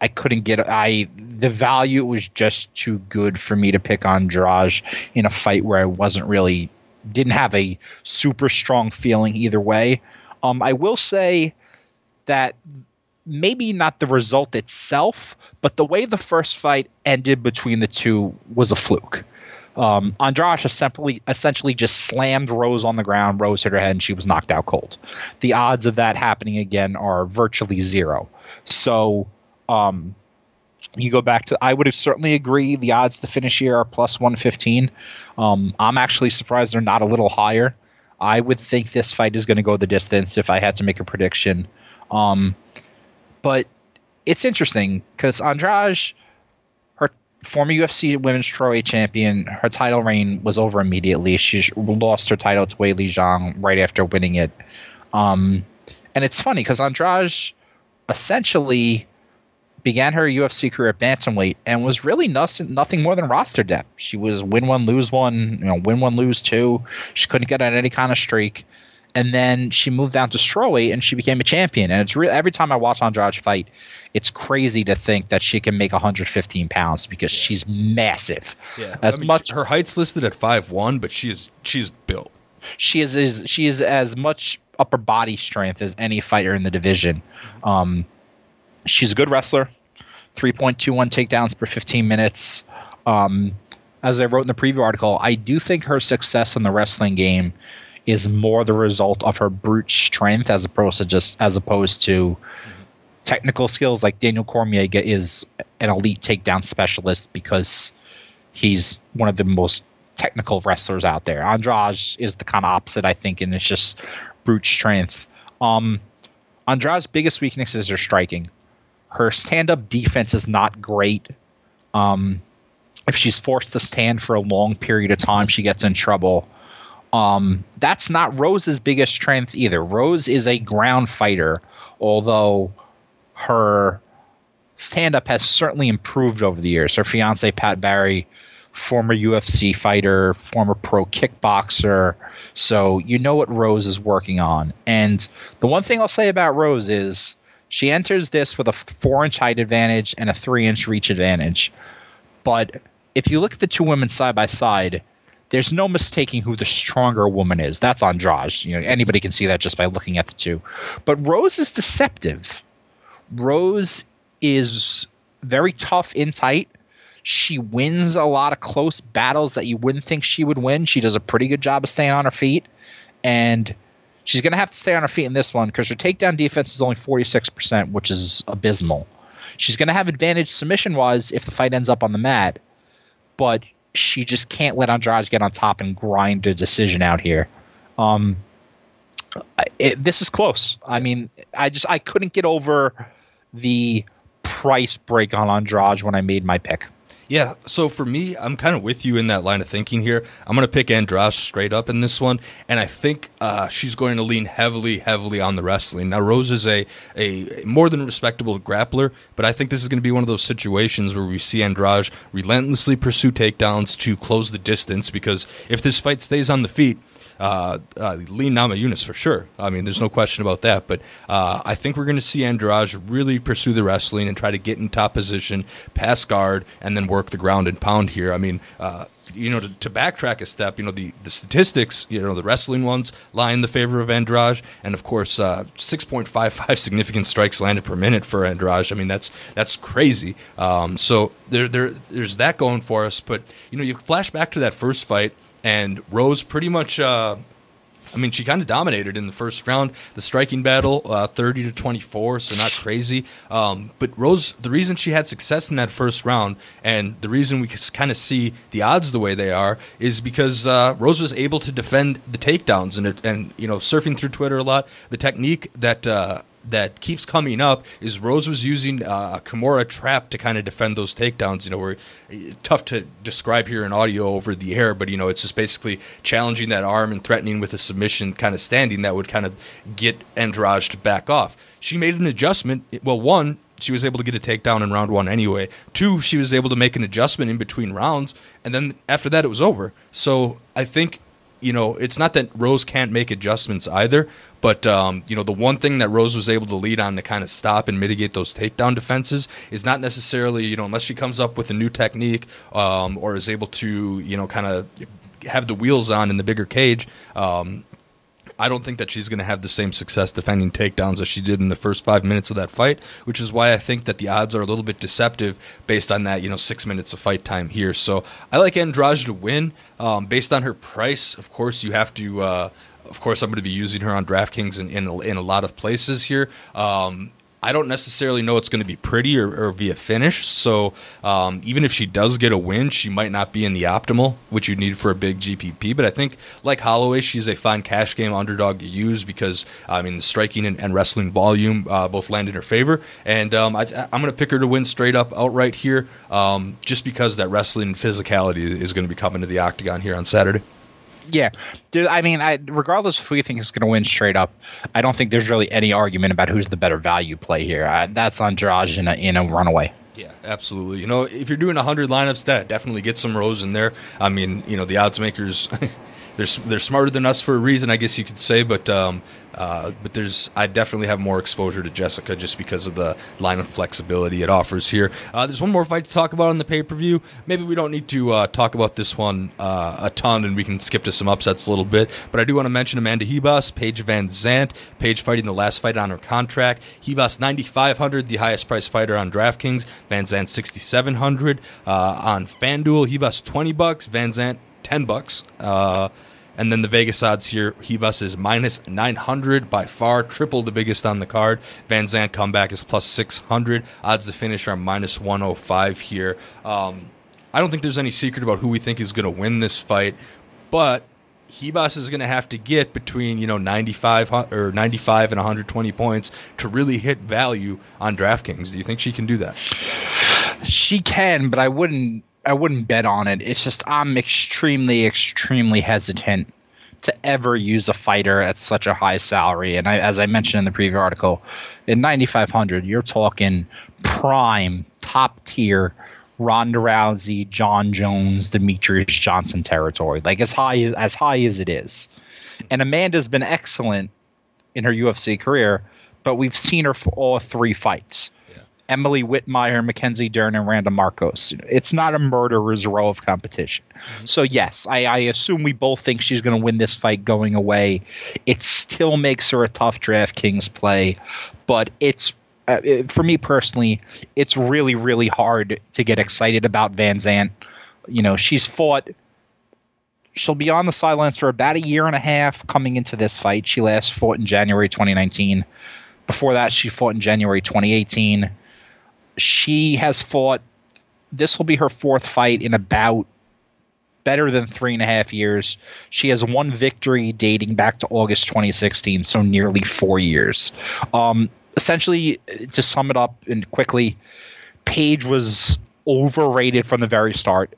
i couldn't get i the value was just too good for me to pick andrade in a fight where i wasn't really didn't have a super strong feeling either way um, i will say that maybe not the result itself, but the way the first fight ended between the two was a fluke. Um, Andrade essentially, essentially just slammed Rose on the ground. Rose hit her head and she was knocked out cold. The odds of that happening again are virtually zero. So, um, you go back to, I would have certainly agree the odds to finish here are plus 115. Um, I'm actually surprised they're not a little higher. I would think this fight is going to go the distance if I had to make a prediction. Um, but it's interesting because Andrade, her former UFC Women's Strawweight champion, her title reign was over immediately. She lost her title to Weili Zhang right after winning it. Um, and it's funny because Andrade essentially began her UFC career at bantamweight and was really nothing, nothing more than roster depth. She was win one, lose one, you know, win one, lose two. She couldn't get on any kind of streak and then she moved down to strawweight and she became a champion. And it's real. Every time I watch Andrade fight, it's crazy to think that she can make 115 pounds because yeah. she's massive. Yeah, as I mean, much her height's listed at five one, but she is she's built. She is, is she is as much upper body strength as any fighter in the division. Um, she's a good wrestler. 3.21 takedowns per 15 minutes. Um, as I wrote in the preview article, I do think her success in the wrestling game is more the result of her brute strength as opposed to just as opposed to technical skills. Like Daniel Cormier is an elite takedown specialist because he's one of the most technical wrestlers out there. Andrade is the kind of opposite, I think, and it's just brute strength. Um, Andrade's biggest weakness is her striking. Her stand-up defense is not great. Um, if she's forced to stand for a long period of time, she gets in trouble. Um, that's not Rose's biggest strength either. Rose is a ground fighter, although her stand up has certainly improved over the years. Her fiance, Pat Barry, former UFC fighter, former pro kickboxer. So you know what Rose is working on. And the one thing I'll say about Rose is she enters this with a four inch height advantage and a three inch reach advantage. But if you look at the two women side by side, there's no mistaking who the stronger woman is. That's Andrade. You know, anybody can see that just by looking at the two. But Rose is deceptive. Rose is very tough in tight. She wins a lot of close battles that you wouldn't think she would win. She does a pretty good job of staying on her feet. And she's going to have to stay on her feet in this one because her takedown defense is only 46%, which is abysmal. She's going to have advantage submission wise if the fight ends up on the mat. But she just can't let Andrade get on top and grind a decision out here. Um, it, this is close. I mean, I just I couldn't get over the price break on Andrade when I made my pick. Yeah, so for me, I'm kind of with you in that line of thinking here. I'm going to pick Andrade straight up in this one, and I think uh, she's going to lean heavily, heavily on the wrestling. Now, Rose is a, a more than respectable grappler, but I think this is going to be one of those situations where we see Andrade relentlessly pursue takedowns to close the distance, because if this fight stays on the feet – uh, uh, Namajunas for sure. I mean, there's no question about that. But uh, I think we're going to see Andrade really pursue the wrestling and try to get in top position, pass guard, and then work the ground and pound here. I mean, uh, you know, to, to, backtrack a step, you know, the, the statistics, you know, the wrestling ones lie in the favor of Andrade, and of course, uh, 6.55 significant strikes landed per minute for Andrade. I mean, that's that's crazy. Um, so there, there, there's that going for us. But you know, you flash back to that first fight, and Rose pretty much. Uh, I mean, she kind of dominated in the first round. The striking battle, uh, thirty to twenty four, so not crazy. Um, but Rose, the reason she had success in that first round, and the reason we kind of see the odds the way they are, is because uh, Rose was able to defend the takedowns and and you know surfing through Twitter a lot. The technique that uh, that keeps coming up is Rose was using uh, a Kimura trap to kind of defend those takedowns. You know, where tough to describe here in audio over the air, but you know, it's just basically challenging that arm and threatening with a submission kind of standing that would kind of get Andrade to back off. She made an adjustment. Well, one, she was able to get a takedown in round one anyway. Two, she was able to make an adjustment in between rounds, and then after that, it was over. So I think you know, it's not that Rose can't make adjustments either, but um, you know, the one thing that Rose was able to lead on to kind of stop and mitigate those takedown defenses is not necessarily, you know, unless she comes up with a new technique um, or is able to, you know, kind of have the wheels on in the bigger cage. Um, I don't think that she's going to have the same success defending takedowns as she did in the first five minutes of that fight, which is why I think that the odds are a little bit deceptive based on that, you know, six minutes of fight time here. So I like Andrade to win um, based on her price. Of course, you have to. Uh, of course, I'm going to be using her on DraftKings in, in, in a lot of places here. Um, I don't necessarily know it's going to be pretty or, or via finish. So um, even if she does get a win, she might not be in the optimal, which you need for a big GPP. But I think, like Holloway, she's a fine cash game underdog to use because I mean the striking and, and wrestling volume uh, both land in her favor, and um, I, am going to pick her to win straight up outright here, um, just because that wrestling physicality is going to be coming to the octagon here on Saturday. Yeah, Dude, I mean, I, regardless of who you think is going to win straight up, I don't think there's really any argument about who's the better value play here. I, that's Andrade in a, in a runaway. Yeah, absolutely. You know, if you're doing 100 lineups, that definitely get some Rose in there. I mean, you know, the odds makers, (laughs) they're, they're smarter than us for a reason, I guess you could say. But um, uh, but there's I definitely have more exposure to Jessica just because of the line of flexibility it offers here. Uh, there's one more fight to talk about on the pay per view. Maybe we don't need to uh, talk about this one uh, a ton, and we can skip to some upsets a little bit. But I do want to mention Amanda Ribas, Paige Van Zant, Paige fighting the last fight on her contract. Ribas 9,500, the highest price fighter on DraftKings. Van Zant 6,700 uh, on FanDuel. Ribas 20 bucks, Van Zant 10 bucks. Uh, and then the Vegas odds here, Ribas is minus 900, by far triple the biggest on the card. Van Zant comeback is plus 600. Odds to finish are minus 105 here. Um, I don't think there's any secret about who we think is going to win this fight, but Ribas is going to have to get between you know 95 or 95 and 120 points to really hit value on DraftKings. Do you think she can do that? She can, but I wouldn't I wouldn't bet on it. It's just I'm extremely, extremely hesitant to ever use a fighter at such a high salary. And I, as I mentioned in the previous article, in 9,500, you're talking prime, top tier Ronda Rousey, Jon Jones, Demetrious Johnson territory. Like as high as, as high as it is. And Amanda's been excellent in her UFC career, but we've seen her for all three fights. Emily Whitmire, Mackenzie Dern, and Randa Markos. It's not a murderer's row of competition. Mm-hmm. So, yes, I, I, assume we both think she's going to win this fight going away. It still makes her a tough DraftKings play, but it's. Uh, it, for me personally, it's really, really hard to get excited about Van Zant. You know, she's fought she'll be on the sidelines for about a year and a half coming into this fight. She last fought in January 2019. Before that, she fought in January 2018 she has fought. This will be her fourth fight in about better than three and a half years. She has one victory dating back to August 2016, so nearly four years. Um, essentially, to sum it up and quickly, Paige was overrated from the very start,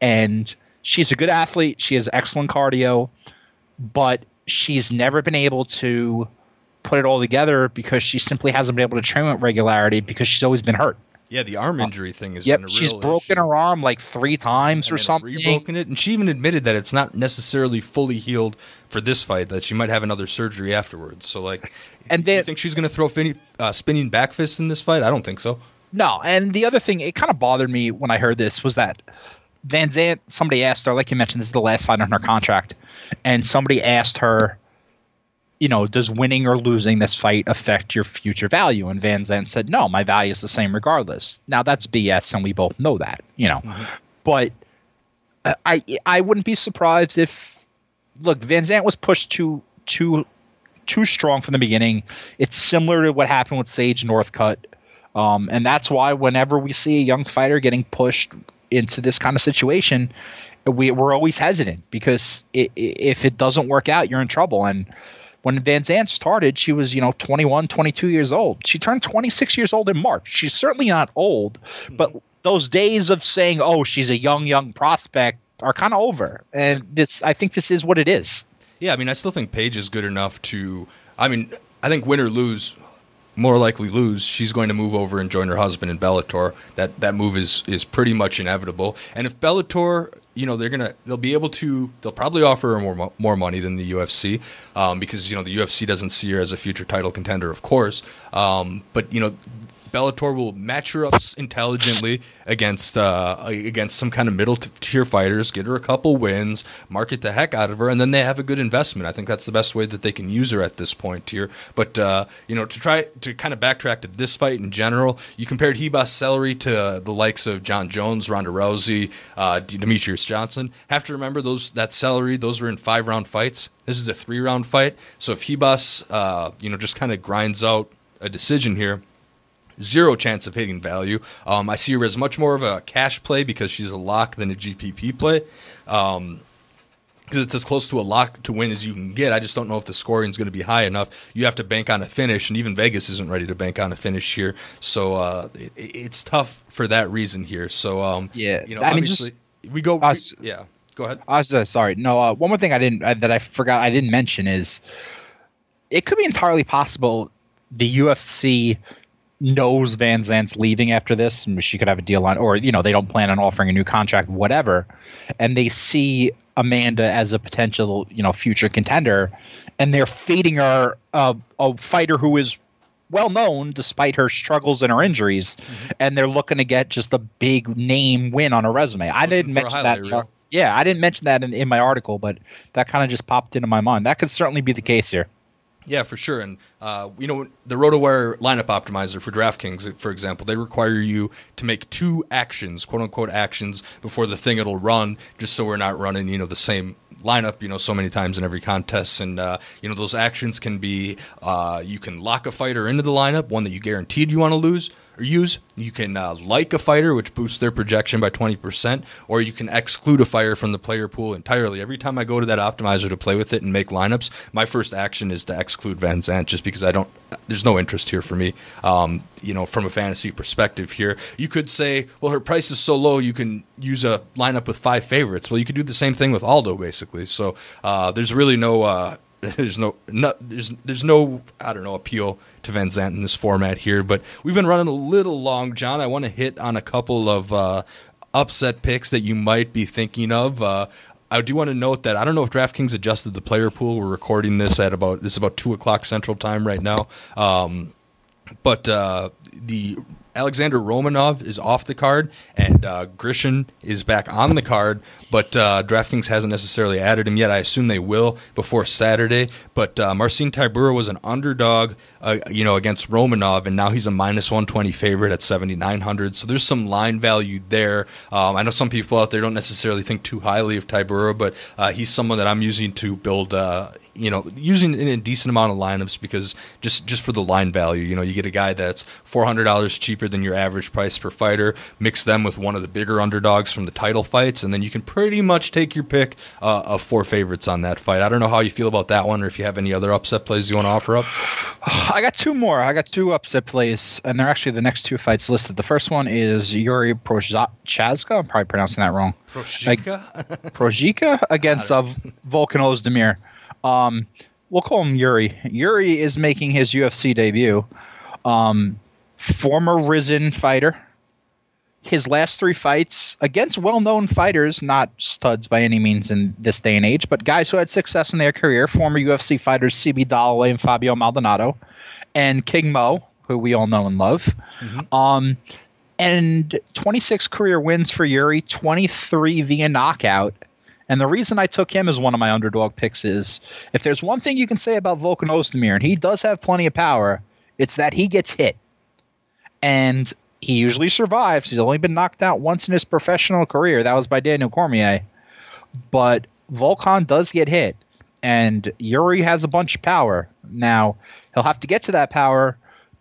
and she's a good athlete. She has excellent cardio, but she's never been able to put it all together because she simply hasn't been able to train with regularity because she's always been hurt. Yeah, the arm uh, injury thing is. Yep, she's broken issue. her arm like three times and or something. Broken it, and she even admitted that it's not necessarily fully healed for this fight. That she might have another surgery afterwards. So, like, (laughs) and then, you think she's going to throw fin- uh, spinning back fists in this fight? I don't think so. No, and the other thing, it kind of bothered me when I heard this was that Van Zant, somebody asked her, like you mentioned, this is the last fight on her contract, and somebody asked her, you know, does winning or losing this fight affect your future value? And Van Zant said, no, my value is the same regardless. Now that's BS, and we both know that, you know, mm-hmm. but I I wouldn't be surprised if look Van Zant was pushed too too too strong from the beginning. It's similar to what happened with Sage Northcutt. Um, and that's why whenever we see a young fighter getting pushed into this kind of situation, we, we're always hesitant because it, if it doesn't work out, you're in trouble. And when Van Zant started, she was, you know, 21, 22 years old. She turned 26 years old in March. She's certainly not old, hmm. but those days of saying, "Oh, she's a young, young prospect," are kind of over. And this, I think, this is what it is. Yeah, I mean, I still think Paige is good enough to. I mean, I think win or lose, more likely lose. She's going to move over and join her husband in Bellator. That that move is is pretty much inevitable. And if Bellator, you know, they're gonna they'll be able to they'll probably offer her more more money than the UFC um, because you know the UFC doesn't see her as a future title contender, of course. Um, but you know Bellator will match her up intelligently against uh, against some kind of middle tier fighters, get her a couple wins, market the heck out of her, and then they have a good investment. I think that's the best way that they can use her at this point here. But uh, you know, to try to kind of backtrack to this fight in general, you compared Ribas Celery to the likes of Jon Jones, Ronda Rousey, uh, Demetrious Johnson. Have to remember those that Celery; those were in five round fights. This is a three round fight. So if Ribas, uh, you know, just kind of grinds out a decision here zero chance of hitting value. Um, I see her as much more of a cash play because she's a lock than a GPP play. Um, because it's as close to a lock to win as you can get. I just don't know if the scoring is going to be high enough. You have to bank on a finish, and even Vegas isn't ready to bank on a finish here. So uh, it, it's tough for that reason here. So um, yeah, you know, I obviously mean, just, we go. Was, we, yeah, go ahead. I was uh, sorry. No, uh, one more thing I didn't uh, that I forgot I didn't mention is it could be entirely possible the UFC knows Van Zant's leaving after this, she could have a deal on, or you know, they don't plan on offering a new contract, whatever, and they see Amanda as a potential, you know, future contender, and they're feeding her a, a fighter who is well known despite her struggles and her injuries, mm-hmm. and they're looking to get just a big name win on a resume. I didn't mention that. Yeah, I didn't mention that in, in my article, but that kind of just popped into my mind. That could certainly be the case here. Yeah, for sure. And, uh, you know, the RotoWire lineup optimizer for DraftKings, for example, they require you to make two actions, quote unquote actions, before the thing it'll run, just so we're not running, you know, the same lineup, you know, so many times in every contest. And, uh, you know, those actions can be uh, you can lock a fighter into the lineup, one that you guaranteed you want to lose use. You can uh, like a fighter, which boosts their projection by 20%, or you can exclude a fighter from the player pool entirely. Every time I go to that optimizer to play with it and make lineups, my first action is to exclude Van Zant just because I don't, there's no interest here for me, um, you know, from a fantasy perspective here. You could say, well, her price is so low, you can use a lineup with five favorites. Well, you could do the same thing with Aldo, basically. So uh, there's really no, uh, there's no, no, there's there's no I don't know appeal to Van Zant in this format here, but we've been running a little long, Jon. I want to hit on a couple of uh, upset picks that you might be thinking of. Uh, I do want to note that I don't know if DraftKings adjusted the player pool. We're recording this at about this is about two o'clock Central Time right now, um, but uh, the Alexander Romanov is off the card, and uh, Grishin is back on the card, but uh, DraftKings hasn't necessarily added him yet. I assume they will before Saturday. But uh, Marcin Tybura was an underdog, uh, you know, against Romanov, and now he's a minus 120 favorite at 7,900. So there's some line value there. Um, I know some people out there don't necessarily think too highly of Tybura, but uh, he's someone that I'm using to build uh, you know, using in a decent amount of lineups because just just for the line value, you know, you get a guy that's four hundred dollars cheaper than your average price per fighter. Mix them with one of the bigger underdogs from the title fights, and then you can pretty much take your pick uh, of four favorites on that fight. I don't know how you feel about that one, or if you have any other upset plays you want to offer up. I got two more. I got two upset plays, and they're actually the next two fights listed. The first one is Yuri Prochazka. I'm probably pronouncing that wrong. Prochazka. (laughs) against uh, Volkan Ozdemir. Um, we'll call him Yuri. Yuri is making his UFC debut. Um, former Rizin fighter. His last three fights against well-known fighters, not studs by any means in this day and age, but guys who had success in their career. Former UFC fighters CB Dollaway and Fabio Maldonado, and King Mo, who we all know and love. Mm-hmm. Um, and 26 career wins for Yuri, 23 via knockout. And the reason I took him as one of my underdog picks is if there's one thing you can say about Volkan Ozdemir, and he does have plenty of power, it's that he gets hit. And he usually survives. He's only been knocked out once in his professional career. That was by Daniel Cormier. But Volkan does get hit. And Yuri has a bunch of power. Now, he'll have to get to that power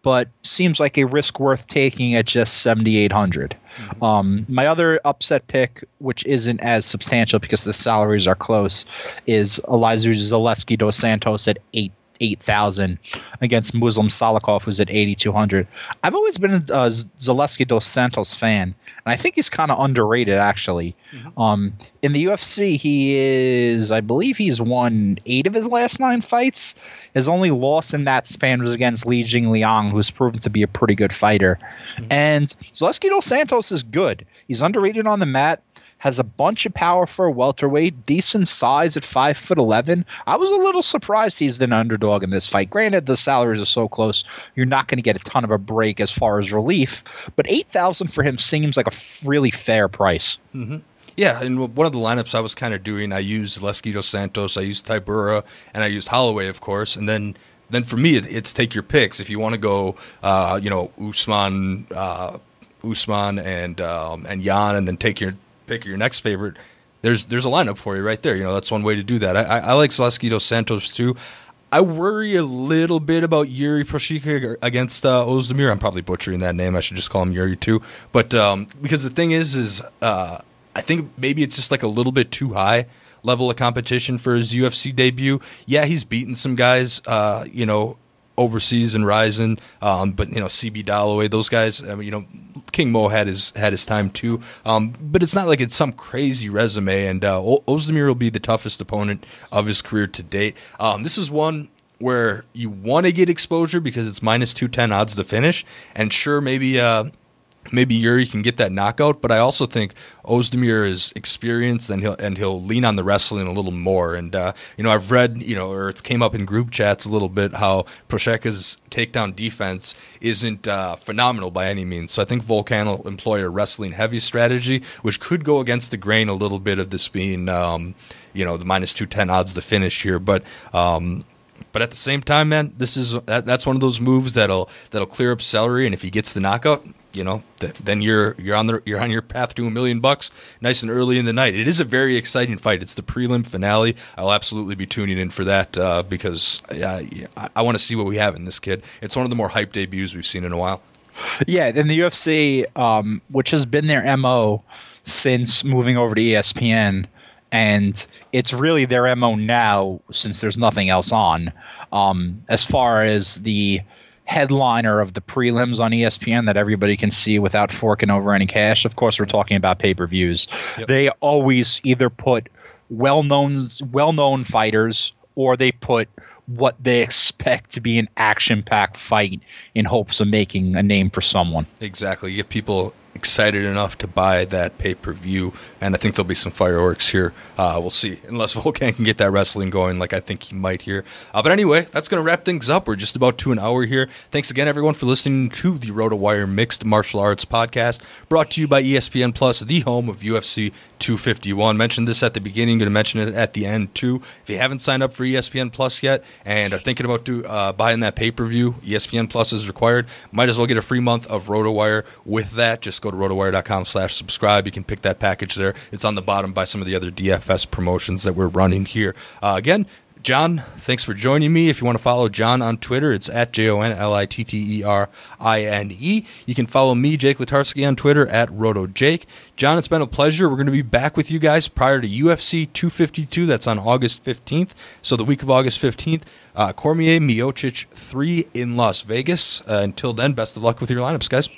but seems like a risk worth taking at just 7,800. Mm-hmm. Um, my other upset pick, which isn't as substantial because the salaries are close, is Elizeu Zaleski dos Santos at eight eight thousand against Muslim Salikhov, who's at eighty two hundred. I've always been a Zaleski dos Santos fan, and I think he's kind of underrated actually. Mm-hmm. Um, in the UFC, he is, I believe, he's won eight of his last nine fights. His only loss in that span was against Li Jingliang, who's proven to be a pretty good fighter. Mm-hmm. And Zaleski dos Santos is good. He's underrated on the mat has a bunch of power for a welterweight, decent size at five foot eleven. I was a little surprised he's an underdog in this fight. Granted, the salaries are so close, you're not going to get a ton of a break as far as relief, but eight thousand for him seems like a really fair price. Mm-hmm. Yeah, and one of the lineups I was kind of doing, I used dos Santos, I used Tybura, and I used Holloway, of course, and then then for me, it's take your picks. If you want to go, uh, you know, Usman, uh, Usman and um, and Yan, and then take your pick your next favorite, there's there's a lineup for you right there. You know, that's one way to do that. I, I, I like dos Santos too. I worry a little bit about Yuri Prochazka against uh, Ozdemir. I'm probably butchering that name. I should just call him Yuri too. But um, because the thing is, is uh, I think maybe it's just like a little bit too high level of competition for his UFC debut. Yeah, he's beaten some guys, uh, you know, overseas and rising. um, but you know, CB Dollaway, those guys. I mean, you know, King Mo had his had his time too, um, but it's not like it's some crazy resume. And uh, Ozdemir will be the toughest opponent of his career to date. Um, this is one where you want to get exposure because it's minus two ten odds to finish, and sure, maybe. Uh, maybe Yuri can get that knockout, but I also think Ozdemir is experienced and he'll and he'll lean on the wrestling a little more. And uh, you know, I've read you know, or it's came up in group chats a little bit how Prochazka's takedown defense isn't uh, phenomenal by any means. So I think Volkan will employ a wrestling heavy strategy, which could go against the grain a little bit of this being um, you know the minus two ten odds to finish here, but. Um, but at the same time, man, this is that, that's one of those moves that'll that'll clear up celery, and if he gets the knockout, you know, th- then you're you're on the you're on your path to a million bucks, nice and early in the night. It is a very exciting fight. It's the prelim finale. I'll absolutely be tuning in for that uh, because uh, I, I want to see what we have in this kid. It's one of the more hype debuts we've seen in a while. Yeah, in the UFC, um, which has been their mo since moving over to ESPN, and it's really their mo now since there's nothing else on. Um, as far as the headliner of the prelims on ESPN that everybody can see without forking over any cash. Of course, we're talking about pay per views. Yep. They always either put well known well known fighters or they put what they expect to be an action packed fight in hopes of making a name for someone. Exactly. You get people excited enough to buy that pay per view, and I think there'll be some fireworks here. Uh, we'll see, unless (laughs) Volkan can get that wrestling going, like I think he might here. Uh, but anyway, that's going to wrap things up. We're just about to an hour here. Thanks again, everyone, for listening to the RotoWire Mixed Martial Arts Podcast, brought to you by ESPN Plus, the home of UFC 251. Mentioned this at the beginning, going to mention it at the end too. If you haven't signed up for ESPN Plus yet and are thinking about do, uh, buying that pay per view, ESPN Plus is required. Might as well get a free month of RotoWire with that. Just go to rotowire.com slash subscribe. You can pick that package there. It's on the bottom by some of the other DFS promotions that we're running here. Uh, again, Jon, thanks for joining me. If you want to follow Jon on Twitter, it's at J O N L I T T E R I N E. You can follow me, Jake Latarsky, on Twitter at RotoJake. Jon, it's been a pleasure. We're going to be back with you guys prior to UFC 252. That's on August 15th. So the week of August 15th, uh, Cormier Miocic 3 in Las Vegas. Uh, until then, best of luck with your lineups, guys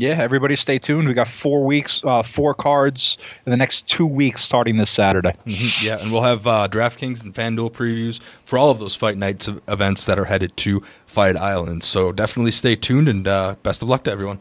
yeah, everybody stay tuned. We got four weeks, uh, four cards in the next two weeks starting this Saturday. Mm-hmm. Yeah, and we'll have uh, DraftKings and FanDuel previews for all of those Fight Nights events that are headed to Fight Island. So definitely stay tuned and uh, best of luck to everyone.